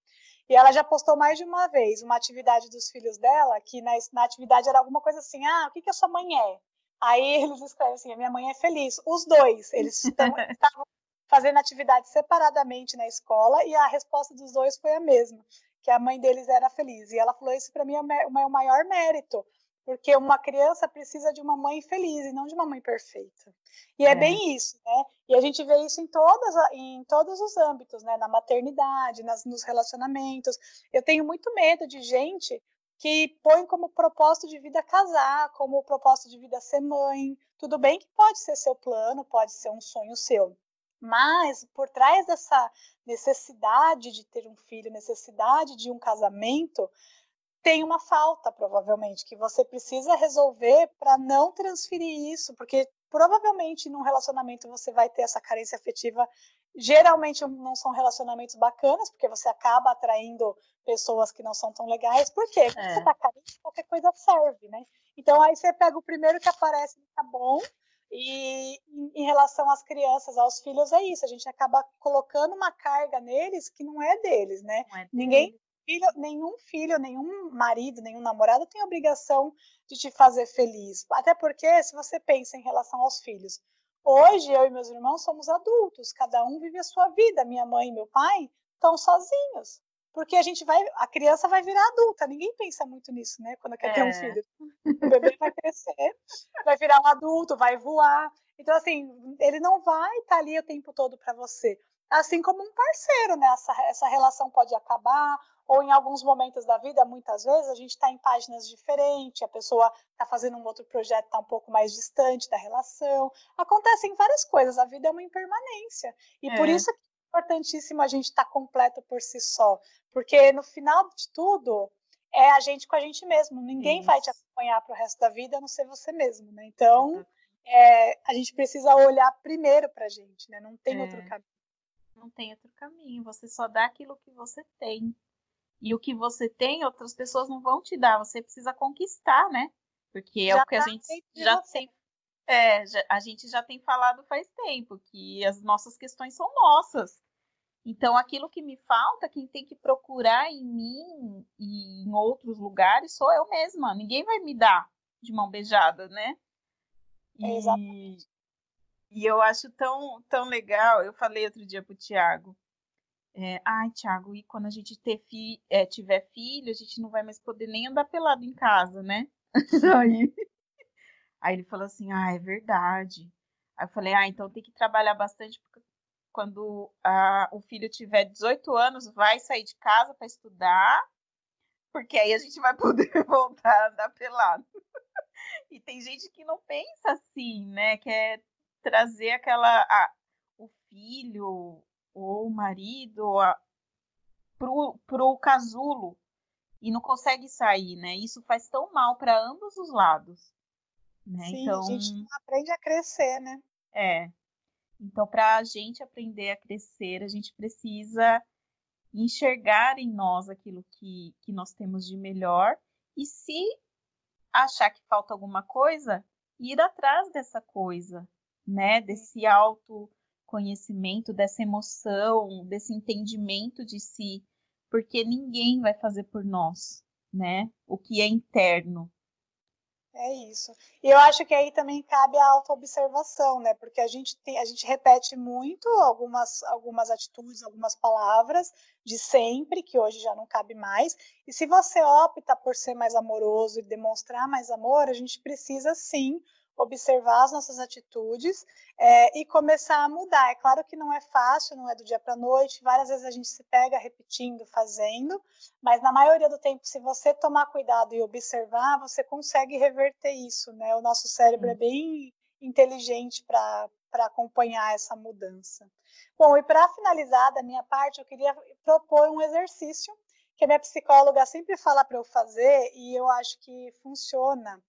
E ela já postou mais de uma vez uma atividade dos filhos dela, que na, na atividade era alguma coisa assim: ah, o que, que a sua mãe é? Aí eles escrevem assim: a minha mãe é feliz. Os dois, eles estavam fazendo atividade separadamente na escola e a resposta dos dois foi a mesma, que a mãe deles era feliz. E ela falou: isso para mim é o maior mérito, porque uma criança precisa de uma mãe feliz e não de uma mãe perfeita. E é, é, bem isso, né? E a gente vê isso em, todas, em todos os âmbitos, né? Na maternidade, nas, nos relacionamentos. Eu tenho muito medo de gente que põe como propósito de vida casar, como propósito de vida ser mãe. Tudo bem que pode ser seu plano, pode ser um sonho seu. Mas por trás dessa necessidade de ter um filho, necessidade de um casamento, tem uma falta, provavelmente, que você precisa resolver para não transferir isso, porque provavelmente num relacionamento você vai ter essa carência afetiva. Geralmente não são relacionamentos bacanas, porque você acaba atraindo pessoas que não são tão legais. Por quê? Porque é. você tá carente, qualquer coisa serve, né? Então aí você pega o primeiro que aparece, tá bom. E em relação às crianças, aos filhos, é isso. A gente acaba colocando uma carga neles que não é deles, né? É deles. Ninguém filho, nenhum filho, nenhum marido, nenhum namorado tem obrigação de te fazer feliz. Até porque, se você pensa em relação aos filhos, hoje eu e meus irmãos somos adultos, cada um vive a sua vida. Minha mãe e meu pai estão sozinhos. Porque a gente vai, a criança vai virar adulta, ninguém pensa muito nisso, né? Quando quer é. ter um é. filho. O bebê vai crescer, vai virar um adulto, vai voar. Então, assim, ele não vai estar tá ali o tempo todo para você. Assim como um parceiro, né? Essa, essa relação pode acabar, ou em alguns momentos da vida, muitas vezes, a gente está em páginas diferentes, a pessoa está fazendo um outro projeto, está um pouco mais distante da relação. Acontecem várias coisas, a vida é uma impermanência. E é. por isso que é importantíssimo a gente estar tá completo por si só. Porque no final de tudo, é a gente com a gente mesmo. Ninguém isso. vai te acompanhar para o resto da vida a não ser você mesmo, né? Então, é, a gente precisa olhar primeiro para a gente, né? Não tem é. outro caminho. Não tem outro caminho. Você só dá aquilo que você tem. E o que você tem, outras pessoas não vão te dar, você precisa conquistar, né? Porque é já o que a tá gente já tem. É, já, a gente já tem falado faz tempo que as nossas questões são nossas. Então, aquilo que me falta, quem tem que procurar em mim e em outros lugares sou eu mesma. Ninguém vai me dar de mão beijada, né? É, exatamente. E, eu acho tão, tão legal. Eu falei outro dia pro Tiago é, ai, Thiago, e quando a gente fi, é, tiver filho, a gente não vai mais poder nem andar pelado em casa, né? aí, aí ele falou assim, ah, é verdade. Aí eu falei, ah, então tem que trabalhar bastante, porque quando o filho tiver 18 anos, vai sair de casa para estudar, porque aí a gente vai poder voltar a andar pelado. e tem gente que não pensa assim, né? Quer trazer aquela. O filho, ou o marido a, pro, pro casulo e não consegue sair, né? Isso faz tão mal para ambos os lados. Né? Sim, então, a gente não aprende a crescer, né? É. Então, para a gente aprender a crescer, a gente precisa enxergar em nós aquilo que, que nós temos de melhor e se achar que falta alguma coisa, ir atrás dessa coisa, né? Desse auto conhecimento, dessa emoção, desse entendimento de si, porque ninguém vai fazer por nós, né? O que é interno. É isso. E eu acho que aí também cabe a autoobservação, né? Porque a gente tem, a gente repete muito algumas algumas atitudes, algumas palavras de sempre, que hoje já não cabe mais. E se você opta por ser mais amoroso e demonstrar mais amor, a gente precisa sim observar as nossas atitudes é, e começar a mudar. É claro que não é fácil, não é do dia para a noite, várias vezes a gente se pega repetindo, fazendo, mas na maioria do tempo, se você tomar cuidado e observar, você consegue reverter isso, né? O nosso cérebro é bem inteligente para acompanhar essa mudança. Bom, e para finalizar da minha parte, eu queria propor um exercício que a minha psicóloga sempre fala para eu fazer e eu acho que funciona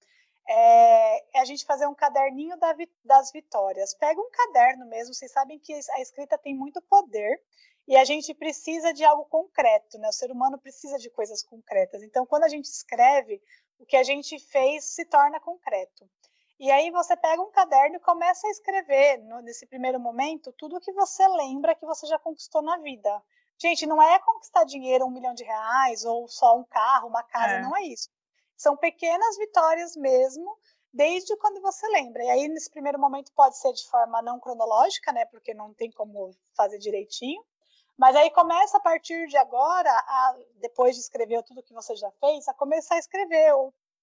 é, a gente fazer um caderninho da, das vitórias. Pega um caderno mesmo, vocês sabem que a escrita tem muito poder e a gente precisa de algo concreto, né? O ser humano precisa de coisas concretas. Então, quando a gente escreve, o que a gente fez se torna concreto. E aí você pega um caderno e começa a escrever, nesse primeiro momento, tudo o que você lembra que você já conquistou na vida. Gente, não é conquistar dinheiro, um milhão de reais, ou só um carro, uma casa, é. não é isso. São pequenas vitórias mesmo, desde quando você lembra. E aí, nesse primeiro momento, pode ser de forma não cronológica, né? Porque não tem como fazer direitinho. Mas aí começa a partir de agora, a, depois de escrever tudo que você já fez, a começar a escrever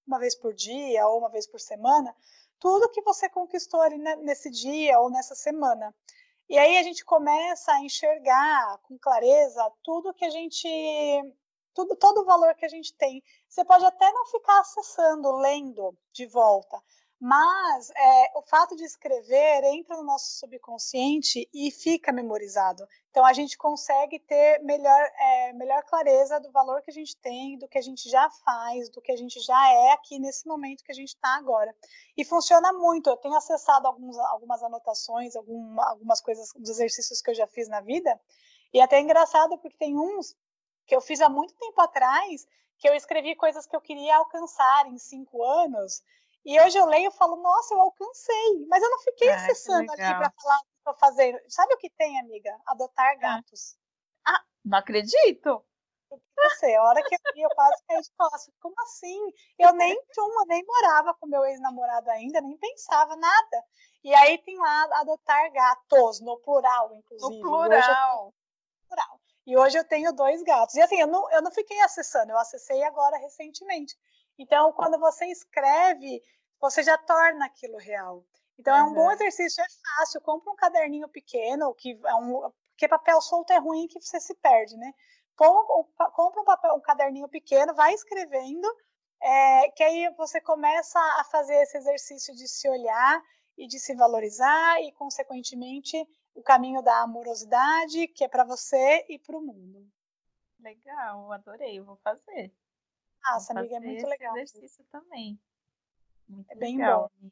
uma vez por dia ou uma vez por semana, tudo que você conquistou ali nesse dia ou nessa semana. E aí a gente começa a enxergar com clareza tudo que a gente tudo, todo o valor que a gente tem. Você pode até não ficar acessando, lendo de volta, mas é, o fato de escrever entra no nosso subconsciente e fica memorizado. Então a gente consegue ter melhor, é, melhor clareza do valor que a gente tem, do que a gente já faz, do que a gente já é aqui nesse momento que a gente está agora. E funciona muito. Eu tenho acessado alguns, algumas anotações, alguma, algumas coisas, dos exercícios que eu já fiz na vida. E até é engraçado porque tem uns que eu fiz há muito tempo atrás que eu escrevi coisas que eu queria alcançar em cinco anos e hoje eu leio e falo, nossa, eu alcancei, mas eu não fiquei ah, acessando aqui para falar o que estou fazendo. Sabe o que tem, amiga? Adotar ah. gatos. Ah, não acredito. Sei, a hora que eu vi, eu quase caí de costas. Como assim? Eu nem uma, nem morava com meu ex-namorado ainda, nem pensava nada. E aí tem lá adotar gatos, no plural, inclusive. No plural. E plural. E hoje eu tenho dois gatos. E assim, eu não, eu não fiquei acessando, eu acessei agora recentemente. Então, quando você escreve, você já torna aquilo real. Então uhum. é um bom exercício, é fácil. Compra um caderninho pequeno, que é um, porque papel solto é ruim que você se perde, né? Compra um, papel, um caderninho pequeno, vai escrevendo, é, que aí você começa a fazer esse exercício de se olhar e de se valorizar e, consequentemente, o caminho da amorosidade, que é para você e para o mundo. Legal, adorei, vou fazer. Nossa, amiga, é muito legal. exercício também. Muito é bem legal, bom.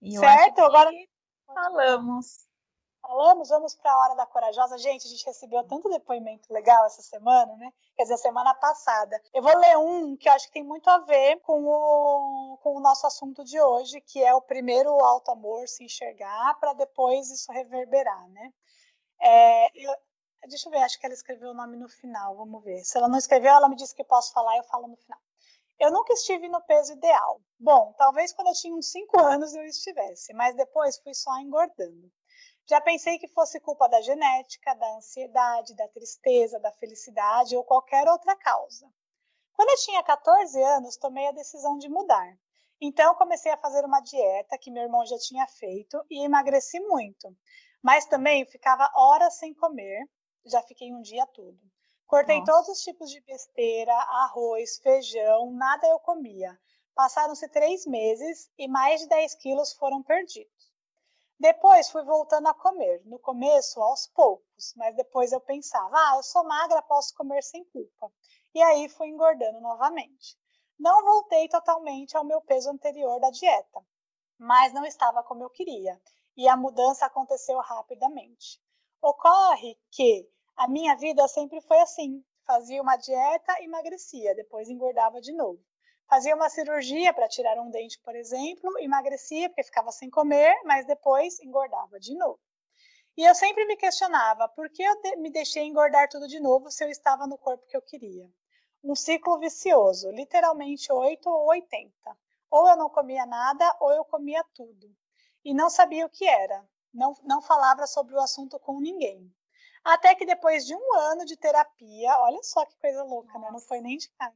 amiga. Certo, agora falamos. Falamos, vamos para a hora da corajosa. Gente, a gente recebeu tanto depoimento legal essa semana, né? Quer dizer, semana passada. Eu vou ler um que eu acho que tem muito a ver com o, com o nosso assunto de hoje, que é o primeiro alto amor se enxergar, para depois isso reverberar, né? É, eu, deixa eu ver, acho que ela escreveu o nome no final, vamos ver. Se ela não escreveu, ela me disse que posso falar, eu falo no final. Eu nunca estive no peso ideal. Bom, talvez quando eu tinha uns 5 anos eu estivesse, mas depois fui só engordando. Já pensei que fosse culpa da genética, da ansiedade, da tristeza, da felicidade ou qualquer outra causa. Quando eu tinha 14 anos, tomei a decisão de mudar. Então, comecei a fazer uma dieta que meu irmão já tinha feito e emagreci muito. Mas também ficava horas sem comer, já fiquei um dia todo. Cortei Nossa. todos os tipos de besteira, arroz, feijão, nada eu comia. Passaram-se três meses e mais de 10 quilos foram perdidos. Depois fui voltando a comer. No começo, aos poucos, mas depois eu pensava, ah, eu sou magra, posso comer sem culpa. E aí fui engordando novamente. Não voltei totalmente ao meu peso anterior da dieta, mas não estava como eu queria. E a mudança aconteceu rapidamente. Ocorre que a minha vida sempre foi assim. Fazia uma dieta, emagrecia, depois engordava de novo. Fazia uma cirurgia para tirar um dente, por exemplo, emagrecia porque ficava sem comer, mas depois engordava de novo. E eu sempre me questionava por que eu me deixei engordar tudo de novo se eu estava no corpo que eu queria. Um ciclo vicioso, literalmente 8 ou 80. Ou eu não comia nada ou eu comia tudo. E não sabia o que era. Não, não falava sobre o assunto com ninguém. Até que depois de um ano de terapia, olha só que coisa louca, né? Não foi nem de cara.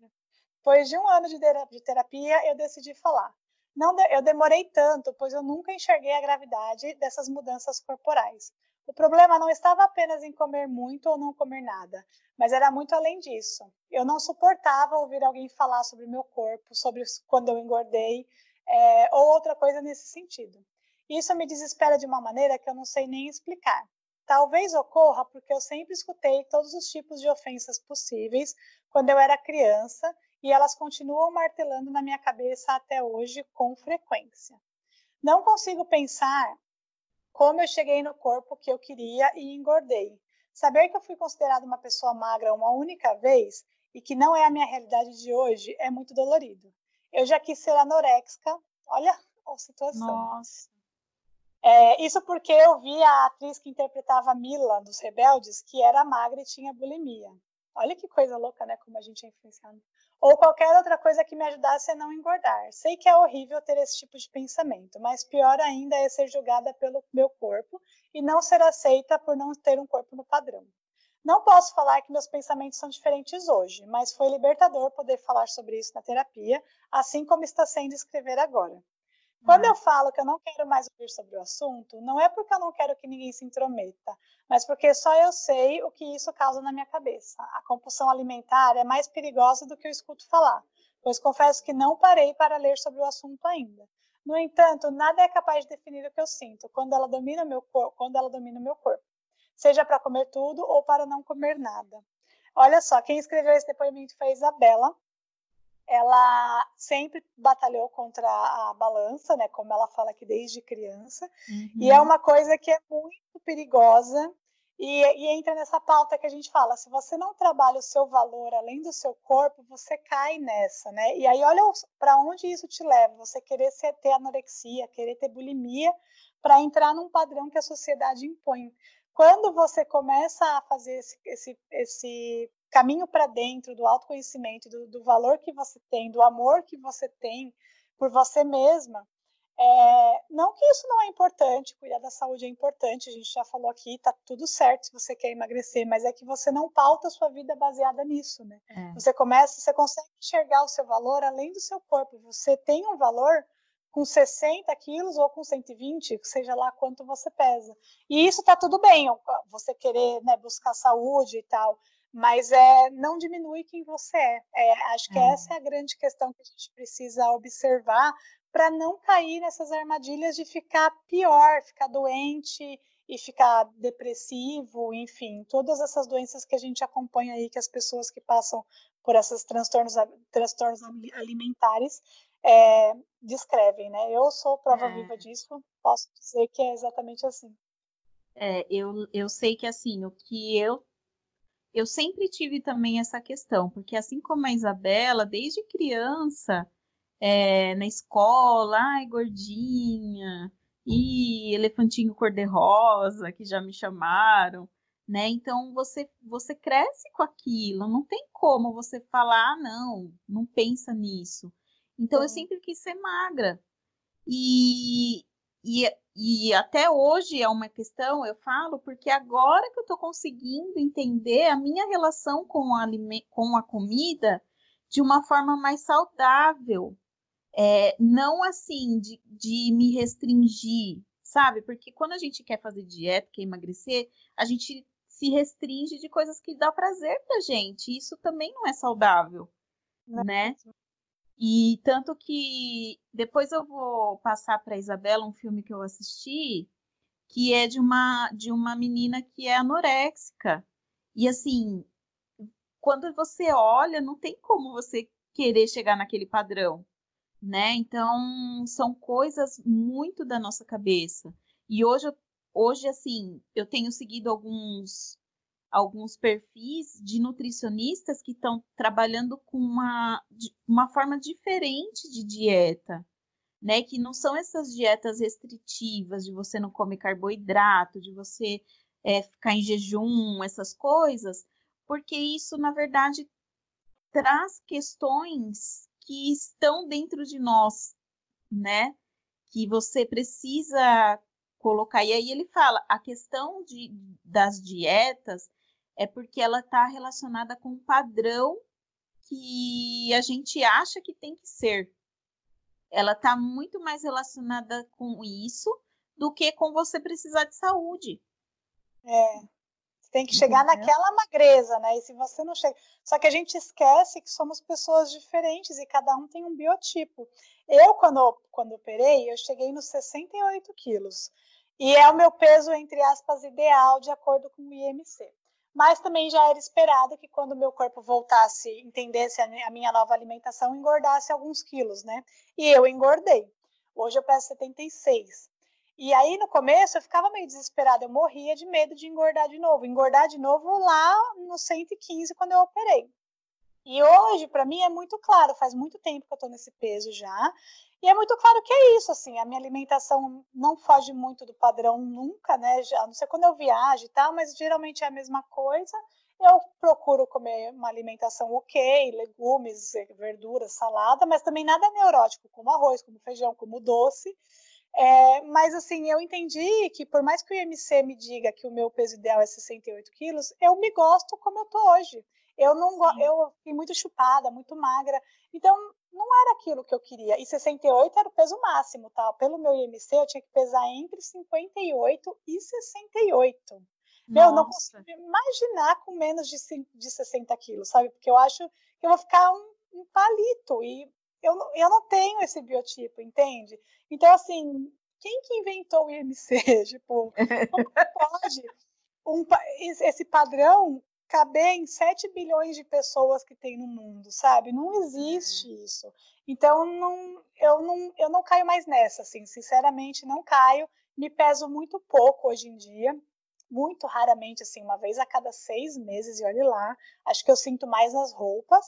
Depois de um ano de terapia, eu decidi falar. Não, eu demorei tanto, pois eu nunca enxerguei a gravidade dessas mudanças corporais. O problema não estava apenas em comer muito ou não comer nada, mas era muito além disso. Eu não suportava ouvir alguém falar sobre meu corpo, sobre quando eu engordei, é, ou outra coisa nesse sentido. Isso me desespera de uma maneira que eu não sei nem explicar. Talvez ocorra porque eu sempre escutei todos os tipos de ofensas possíveis quando eu era criança e elas continuam martelando na minha cabeça até hoje com frequência. Não consigo pensar como eu cheguei no corpo que eu queria e engordei. Saber que eu fui considerada uma pessoa magra uma única vez e que não é a minha realidade de hoje é muito dolorido. Eu já quis ser anoréxica, olha a situação. Nossa. É, isso porque eu vi a atriz que interpretava Mila dos Rebeldes, que era magra e tinha bulimia. Olha que coisa louca, né? Como a gente é influenciado. Ou qualquer outra coisa que me ajudasse a não engordar. Sei que é horrível ter esse tipo de pensamento, mas pior ainda é ser julgada pelo meu corpo e não ser aceita por não ter um corpo no padrão. Não posso falar que meus pensamentos são diferentes hoje, mas foi libertador poder falar sobre isso na terapia, assim como está sendo escrever agora. Quando eu falo que eu não quero mais ouvir sobre o assunto, não é porque eu não quero que ninguém se intrometa, mas porque só eu sei o que isso causa na minha cabeça. A compulsão alimentar é mais perigosa do que eu escuto falar, pois confesso que não parei para ler sobre o assunto ainda. No entanto, nada é capaz de definir o que eu sinto quando ela domina meu corpo, quando ela domina o meu corpo, seja para comer tudo ou para não comer nada. Olha só, quem escreveu esse depoimento foi a Isabela, ela sempre batalhou contra a balança, né? Como ela fala aqui desde criança. Uhum. E é uma coisa que é muito perigosa. E, e, entra nessa pauta que a gente fala: se você não trabalha o seu valor além do seu corpo, você cai nessa, né? E aí, olha para onde isso te leva: você querer ser, ter anorexia, querer ter bulimia, para entrar num padrão que a sociedade impõe. Quando você começa a fazer esse, esse, esse caminho para dentro do autoconhecimento, do, do, valor que você tem, do amor que você tem por você mesma. É, não que isso não é importante, cuidar da saúde é importante, a gente já falou aqui, tá tudo certo se você quer emagrecer, mas é que você não pauta a sua vida baseada nisso, né? É. Você começa, você consegue enxergar o seu valor além do seu corpo, você tem um valor com 60 quilos ou com 120, seja lá quanto você pesa. E isso tá tudo bem, você querer né, buscar saúde e tal, mas é, não diminui quem você é. é acho que é. essa é a grande questão que a gente precisa observar para não cair nessas armadilhas de ficar pior, ficar doente e ficar depressivo, enfim, todas essas doenças que a gente acompanha aí, que as pessoas que passam por esses transtornos, transtornos alimentares é, descrevem, né? Eu sou prova é. viva disso, posso dizer que é exatamente assim. É, eu, eu sei que assim, o que eu eu sempre tive também essa questão, porque assim como a Isabela, desde criança, é, na escola, ai, gordinha, e elefantinho cor-de-rosa, que já me chamaram, né? Então você você cresce com aquilo, não tem como você falar, ah, não, não pensa nisso. Então é. eu sempre quis ser magra. E, e, e até hoje é uma questão, eu falo, porque agora que eu estou conseguindo entender a minha relação com a, com a comida de uma forma mais saudável. É, não assim de, de me restringir, sabe? Porque quando a gente quer fazer dieta, quer emagrecer, a gente se restringe de coisas que dá prazer pra gente. Isso também não é saudável, não. né? E tanto que depois eu vou passar para Isabela um filme que eu assisti, que é de uma de uma menina que é anoréxica. E assim, quando você olha, não tem como você querer chegar naquele padrão, né? Então, são coisas muito da nossa cabeça. E hoje hoje assim, eu tenho seguido alguns alguns perfis de nutricionistas que estão trabalhando com uma, uma forma diferente de dieta, né? Que não são essas dietas restritivas de você não comer carboidrato, de você é, ficar em jejum, essas coisas, porque isso, na verdade, traz questões que estão dentro de nós, né? Que você precisa colocar. E aí ele fala, a questão de, das dietas é porque ela está relacionada com um padrão que a gente acha que tem que ser. Ela está muito mais relacionada com isso do que com você precisar de saúde. É. Você tem que chegar Entendeu? naquela magreza, né? E se você não chega. Só que a gente esquece que somos pessoas diferentes e cada um tem um biotipo. Eu, quando, quando operei, eu cheguei nos 68 quilos. E é o meu peso, entre aspas, ideal, de acordo com o IMC mas também já era esperado que quando meu corpo voltasse, entendesse a minha nova alimentação, engordasse alguns quilos, né? E eu engordei. Hoje eu peso 76. E aí no começo eu ficava meio desesperada, eu morria de medo de engordar de novo, engordar de novo lá no 115 quando eu operei. E hoje, para mim, é muito claro, faz muito tempo que eu estou nesse peso já, e é muito claro que é isso, assim, a minha alimentação não foge muito do padrão nunca, né? Já, não sei quando eu viajo e tal, mas geralmente é a mesma coisa. Eu procuro comer uma alimentação ok, legumes, verduras, salada, mas também nada neurótico, como arroz, como feijão, como doce. É, mas assim, eu entendi que por mais que o IMC me diga que o meu peso ideal é 68 quilos, eu me gosto como eu tô hoje. Eu não eu fiquei muito chupada, muito magra. Então, não era aquilo que eu queria. E 68 era o peso máximo, tá? Pelo meu IMC, eu tinha que pesar entre 58 e 68. Nossa. Eu não consigo imaginar com menos de, de 60 quilos, sabe? Porque eu acho que eu vou ficar um, um palito. E eu, eu não tenho esse biotipo, entende? Então, assim, quem que inventou o IMC? tipo, como pode um, esse padrão caber em 7 bilhões de pessoas que tem no mundo, sabe? Não existe é. isso. Então, não, eu, não, eu não caio mais nessa, assim, sinceramente, não caio. Me peso muito pouco hoje em dia, muito raramente, assim, uma vez a cada seis meses, e olhe lá. Acho que eu sinto mais nas roupas.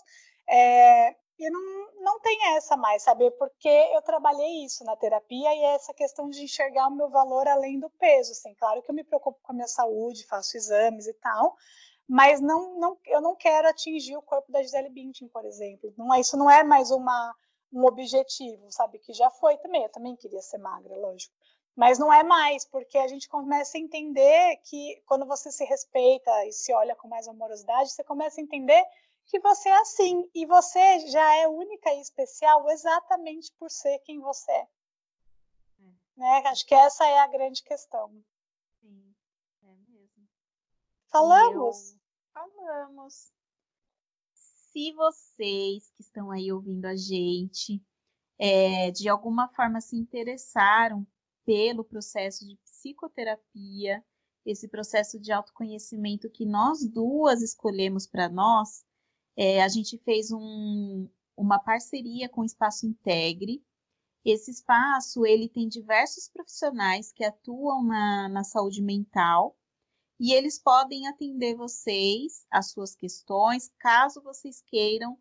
É, e não, não tem essa mais, sabe? Porque eu trabalhei isso na terapia e é essa questão de enxergar o meu valor além do peso. Assim, claro que eu me preocupo com a minha saúde, faço exames e tal, mas não, não, eu não quero atingir o corpo da Gisele Bündchen, por exemplo. Não é, isso não é mais uma, um objetivo, sabe? Que já foi também. Eu também queria ser magra, lógico. Mas não é mais, porque a gente começa a entender que quando você se respeita e se olha com mais amorosidade, você começa a entender que você é assim e você já é única e especial exatamente por ser quem você é. é. Né? Acho que essa é a grande questão. Sim, é mesmo. Falamos? Falamos. Se vocês que estão aí ouvindo a gente, é, de alguma forma se interessaram pelo processo de psicoterapia, esse processo de autoconhecimento que nós duas escolhemos para nós, é, a gente fez um, uma parceria com o Espaço Integre. Esse espaço ele tem diversos profissionais que atuam na, na saúde mental e eles podem atender vocês, as suas questões, caso vocês queiram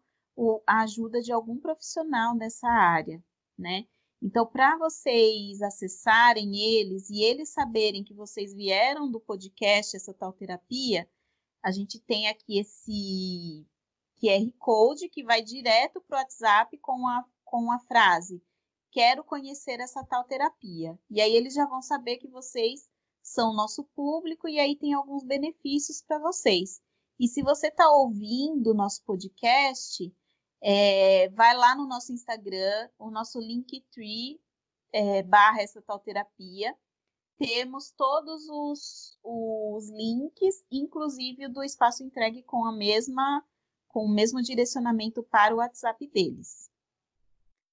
a ajuda de algum profissional nessa área, né? Então, para vocês acessarem eles e eles saberem que vocês vieram do podcast, essa tal terapia, a gente tem aqui esse QR Code que vai direto para o WhatsApp com a, com a frase: Quero conhecer essa tal terapia. E aí eles já vão saber que vocês são nosso público e aí tem alguns benefícios para vocês. E se você está ouvindo o nosso podcast, é, vai lá no nosso Instagram, o nosso Linktree é, barra essa tal terapia. Temos todos os, os links, inclusive do espaço entregue com a mesma com o mesmo direcionamento para o WhatsApp deles.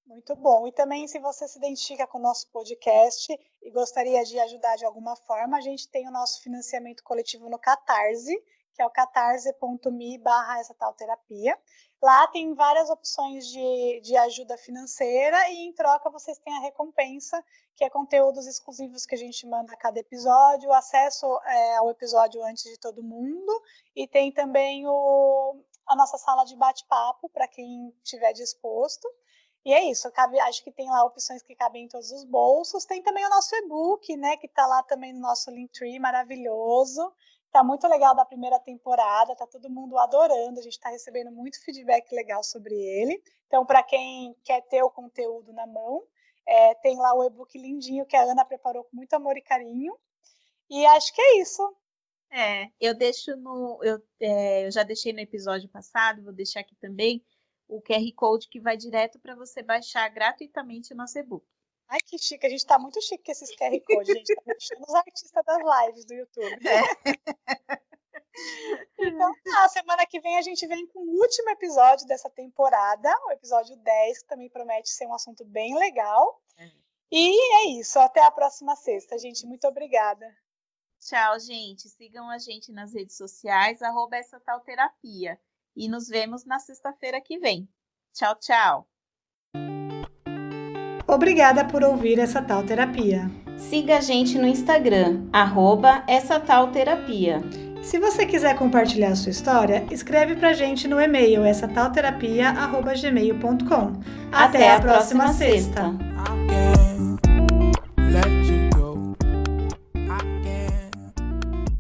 Muito bom. E também, se você se identifica com o nosso podcast e gostaria de ajudar de alguma forma, a gente tem o nosso financiamento coletivo no Catarse, que é o catarse.me barra terapia. Lá tem várias opções de, de ajuda financeira e em troca vocês têm a recompensa, que é conteúdos exclusivos que a gente manda a cada episódio, acesso é, ao episódio antes de todo mundo e tem também o, a nossa sala de bate-papo para quem estiver disposto. E é isso, cabe, acho que tem lá opções que cabem em todos os bolsos. Tem também o nosso e-book, né, que está lá também no nosso Linktree, maravilhoso. Tá muito legal da primeira temporada, tá todo mundo adorando, a gente está recebendo muito feedback legal sobre ele. Então, para quem quer ter o conteúdo na mão, é, tem lá o e-book lindinho que a Ana preparou com muito amor e carinho. E acho que é isso. É, eu deixo no. Eu, é, eu já deixei no episódio passado, vou deixar aqui também o QR Code que vai direto para você baixar gratuitamente o nosso e-book. Ai, que chique, a gente está muito chique com esses QR Code, a gente está deixando os artistas das lives do YouTube. É. Então, na semana que vem a gente vem com o último episódio dessa temporada, o episódio 10, que também promete ser um assunto bem legal. É. E é isso, até a próxima sexta, gente. Muito obrigada. Tchau, gente. Sigam a gente nas redes sociais, arroba essa tal terapia. E nos vemos na sexta-feira que vem. Tchau, tchau. Obrigada por ouvir essa tal terapia. Siga a gente no Instagram, arroba essa tal terapia. Se você quiser compartilhar a sua história, escreve pra gente no e-mail essa tal terapia, arroba gmail.com. Até, Até a próxima, próxima sexta. sexta.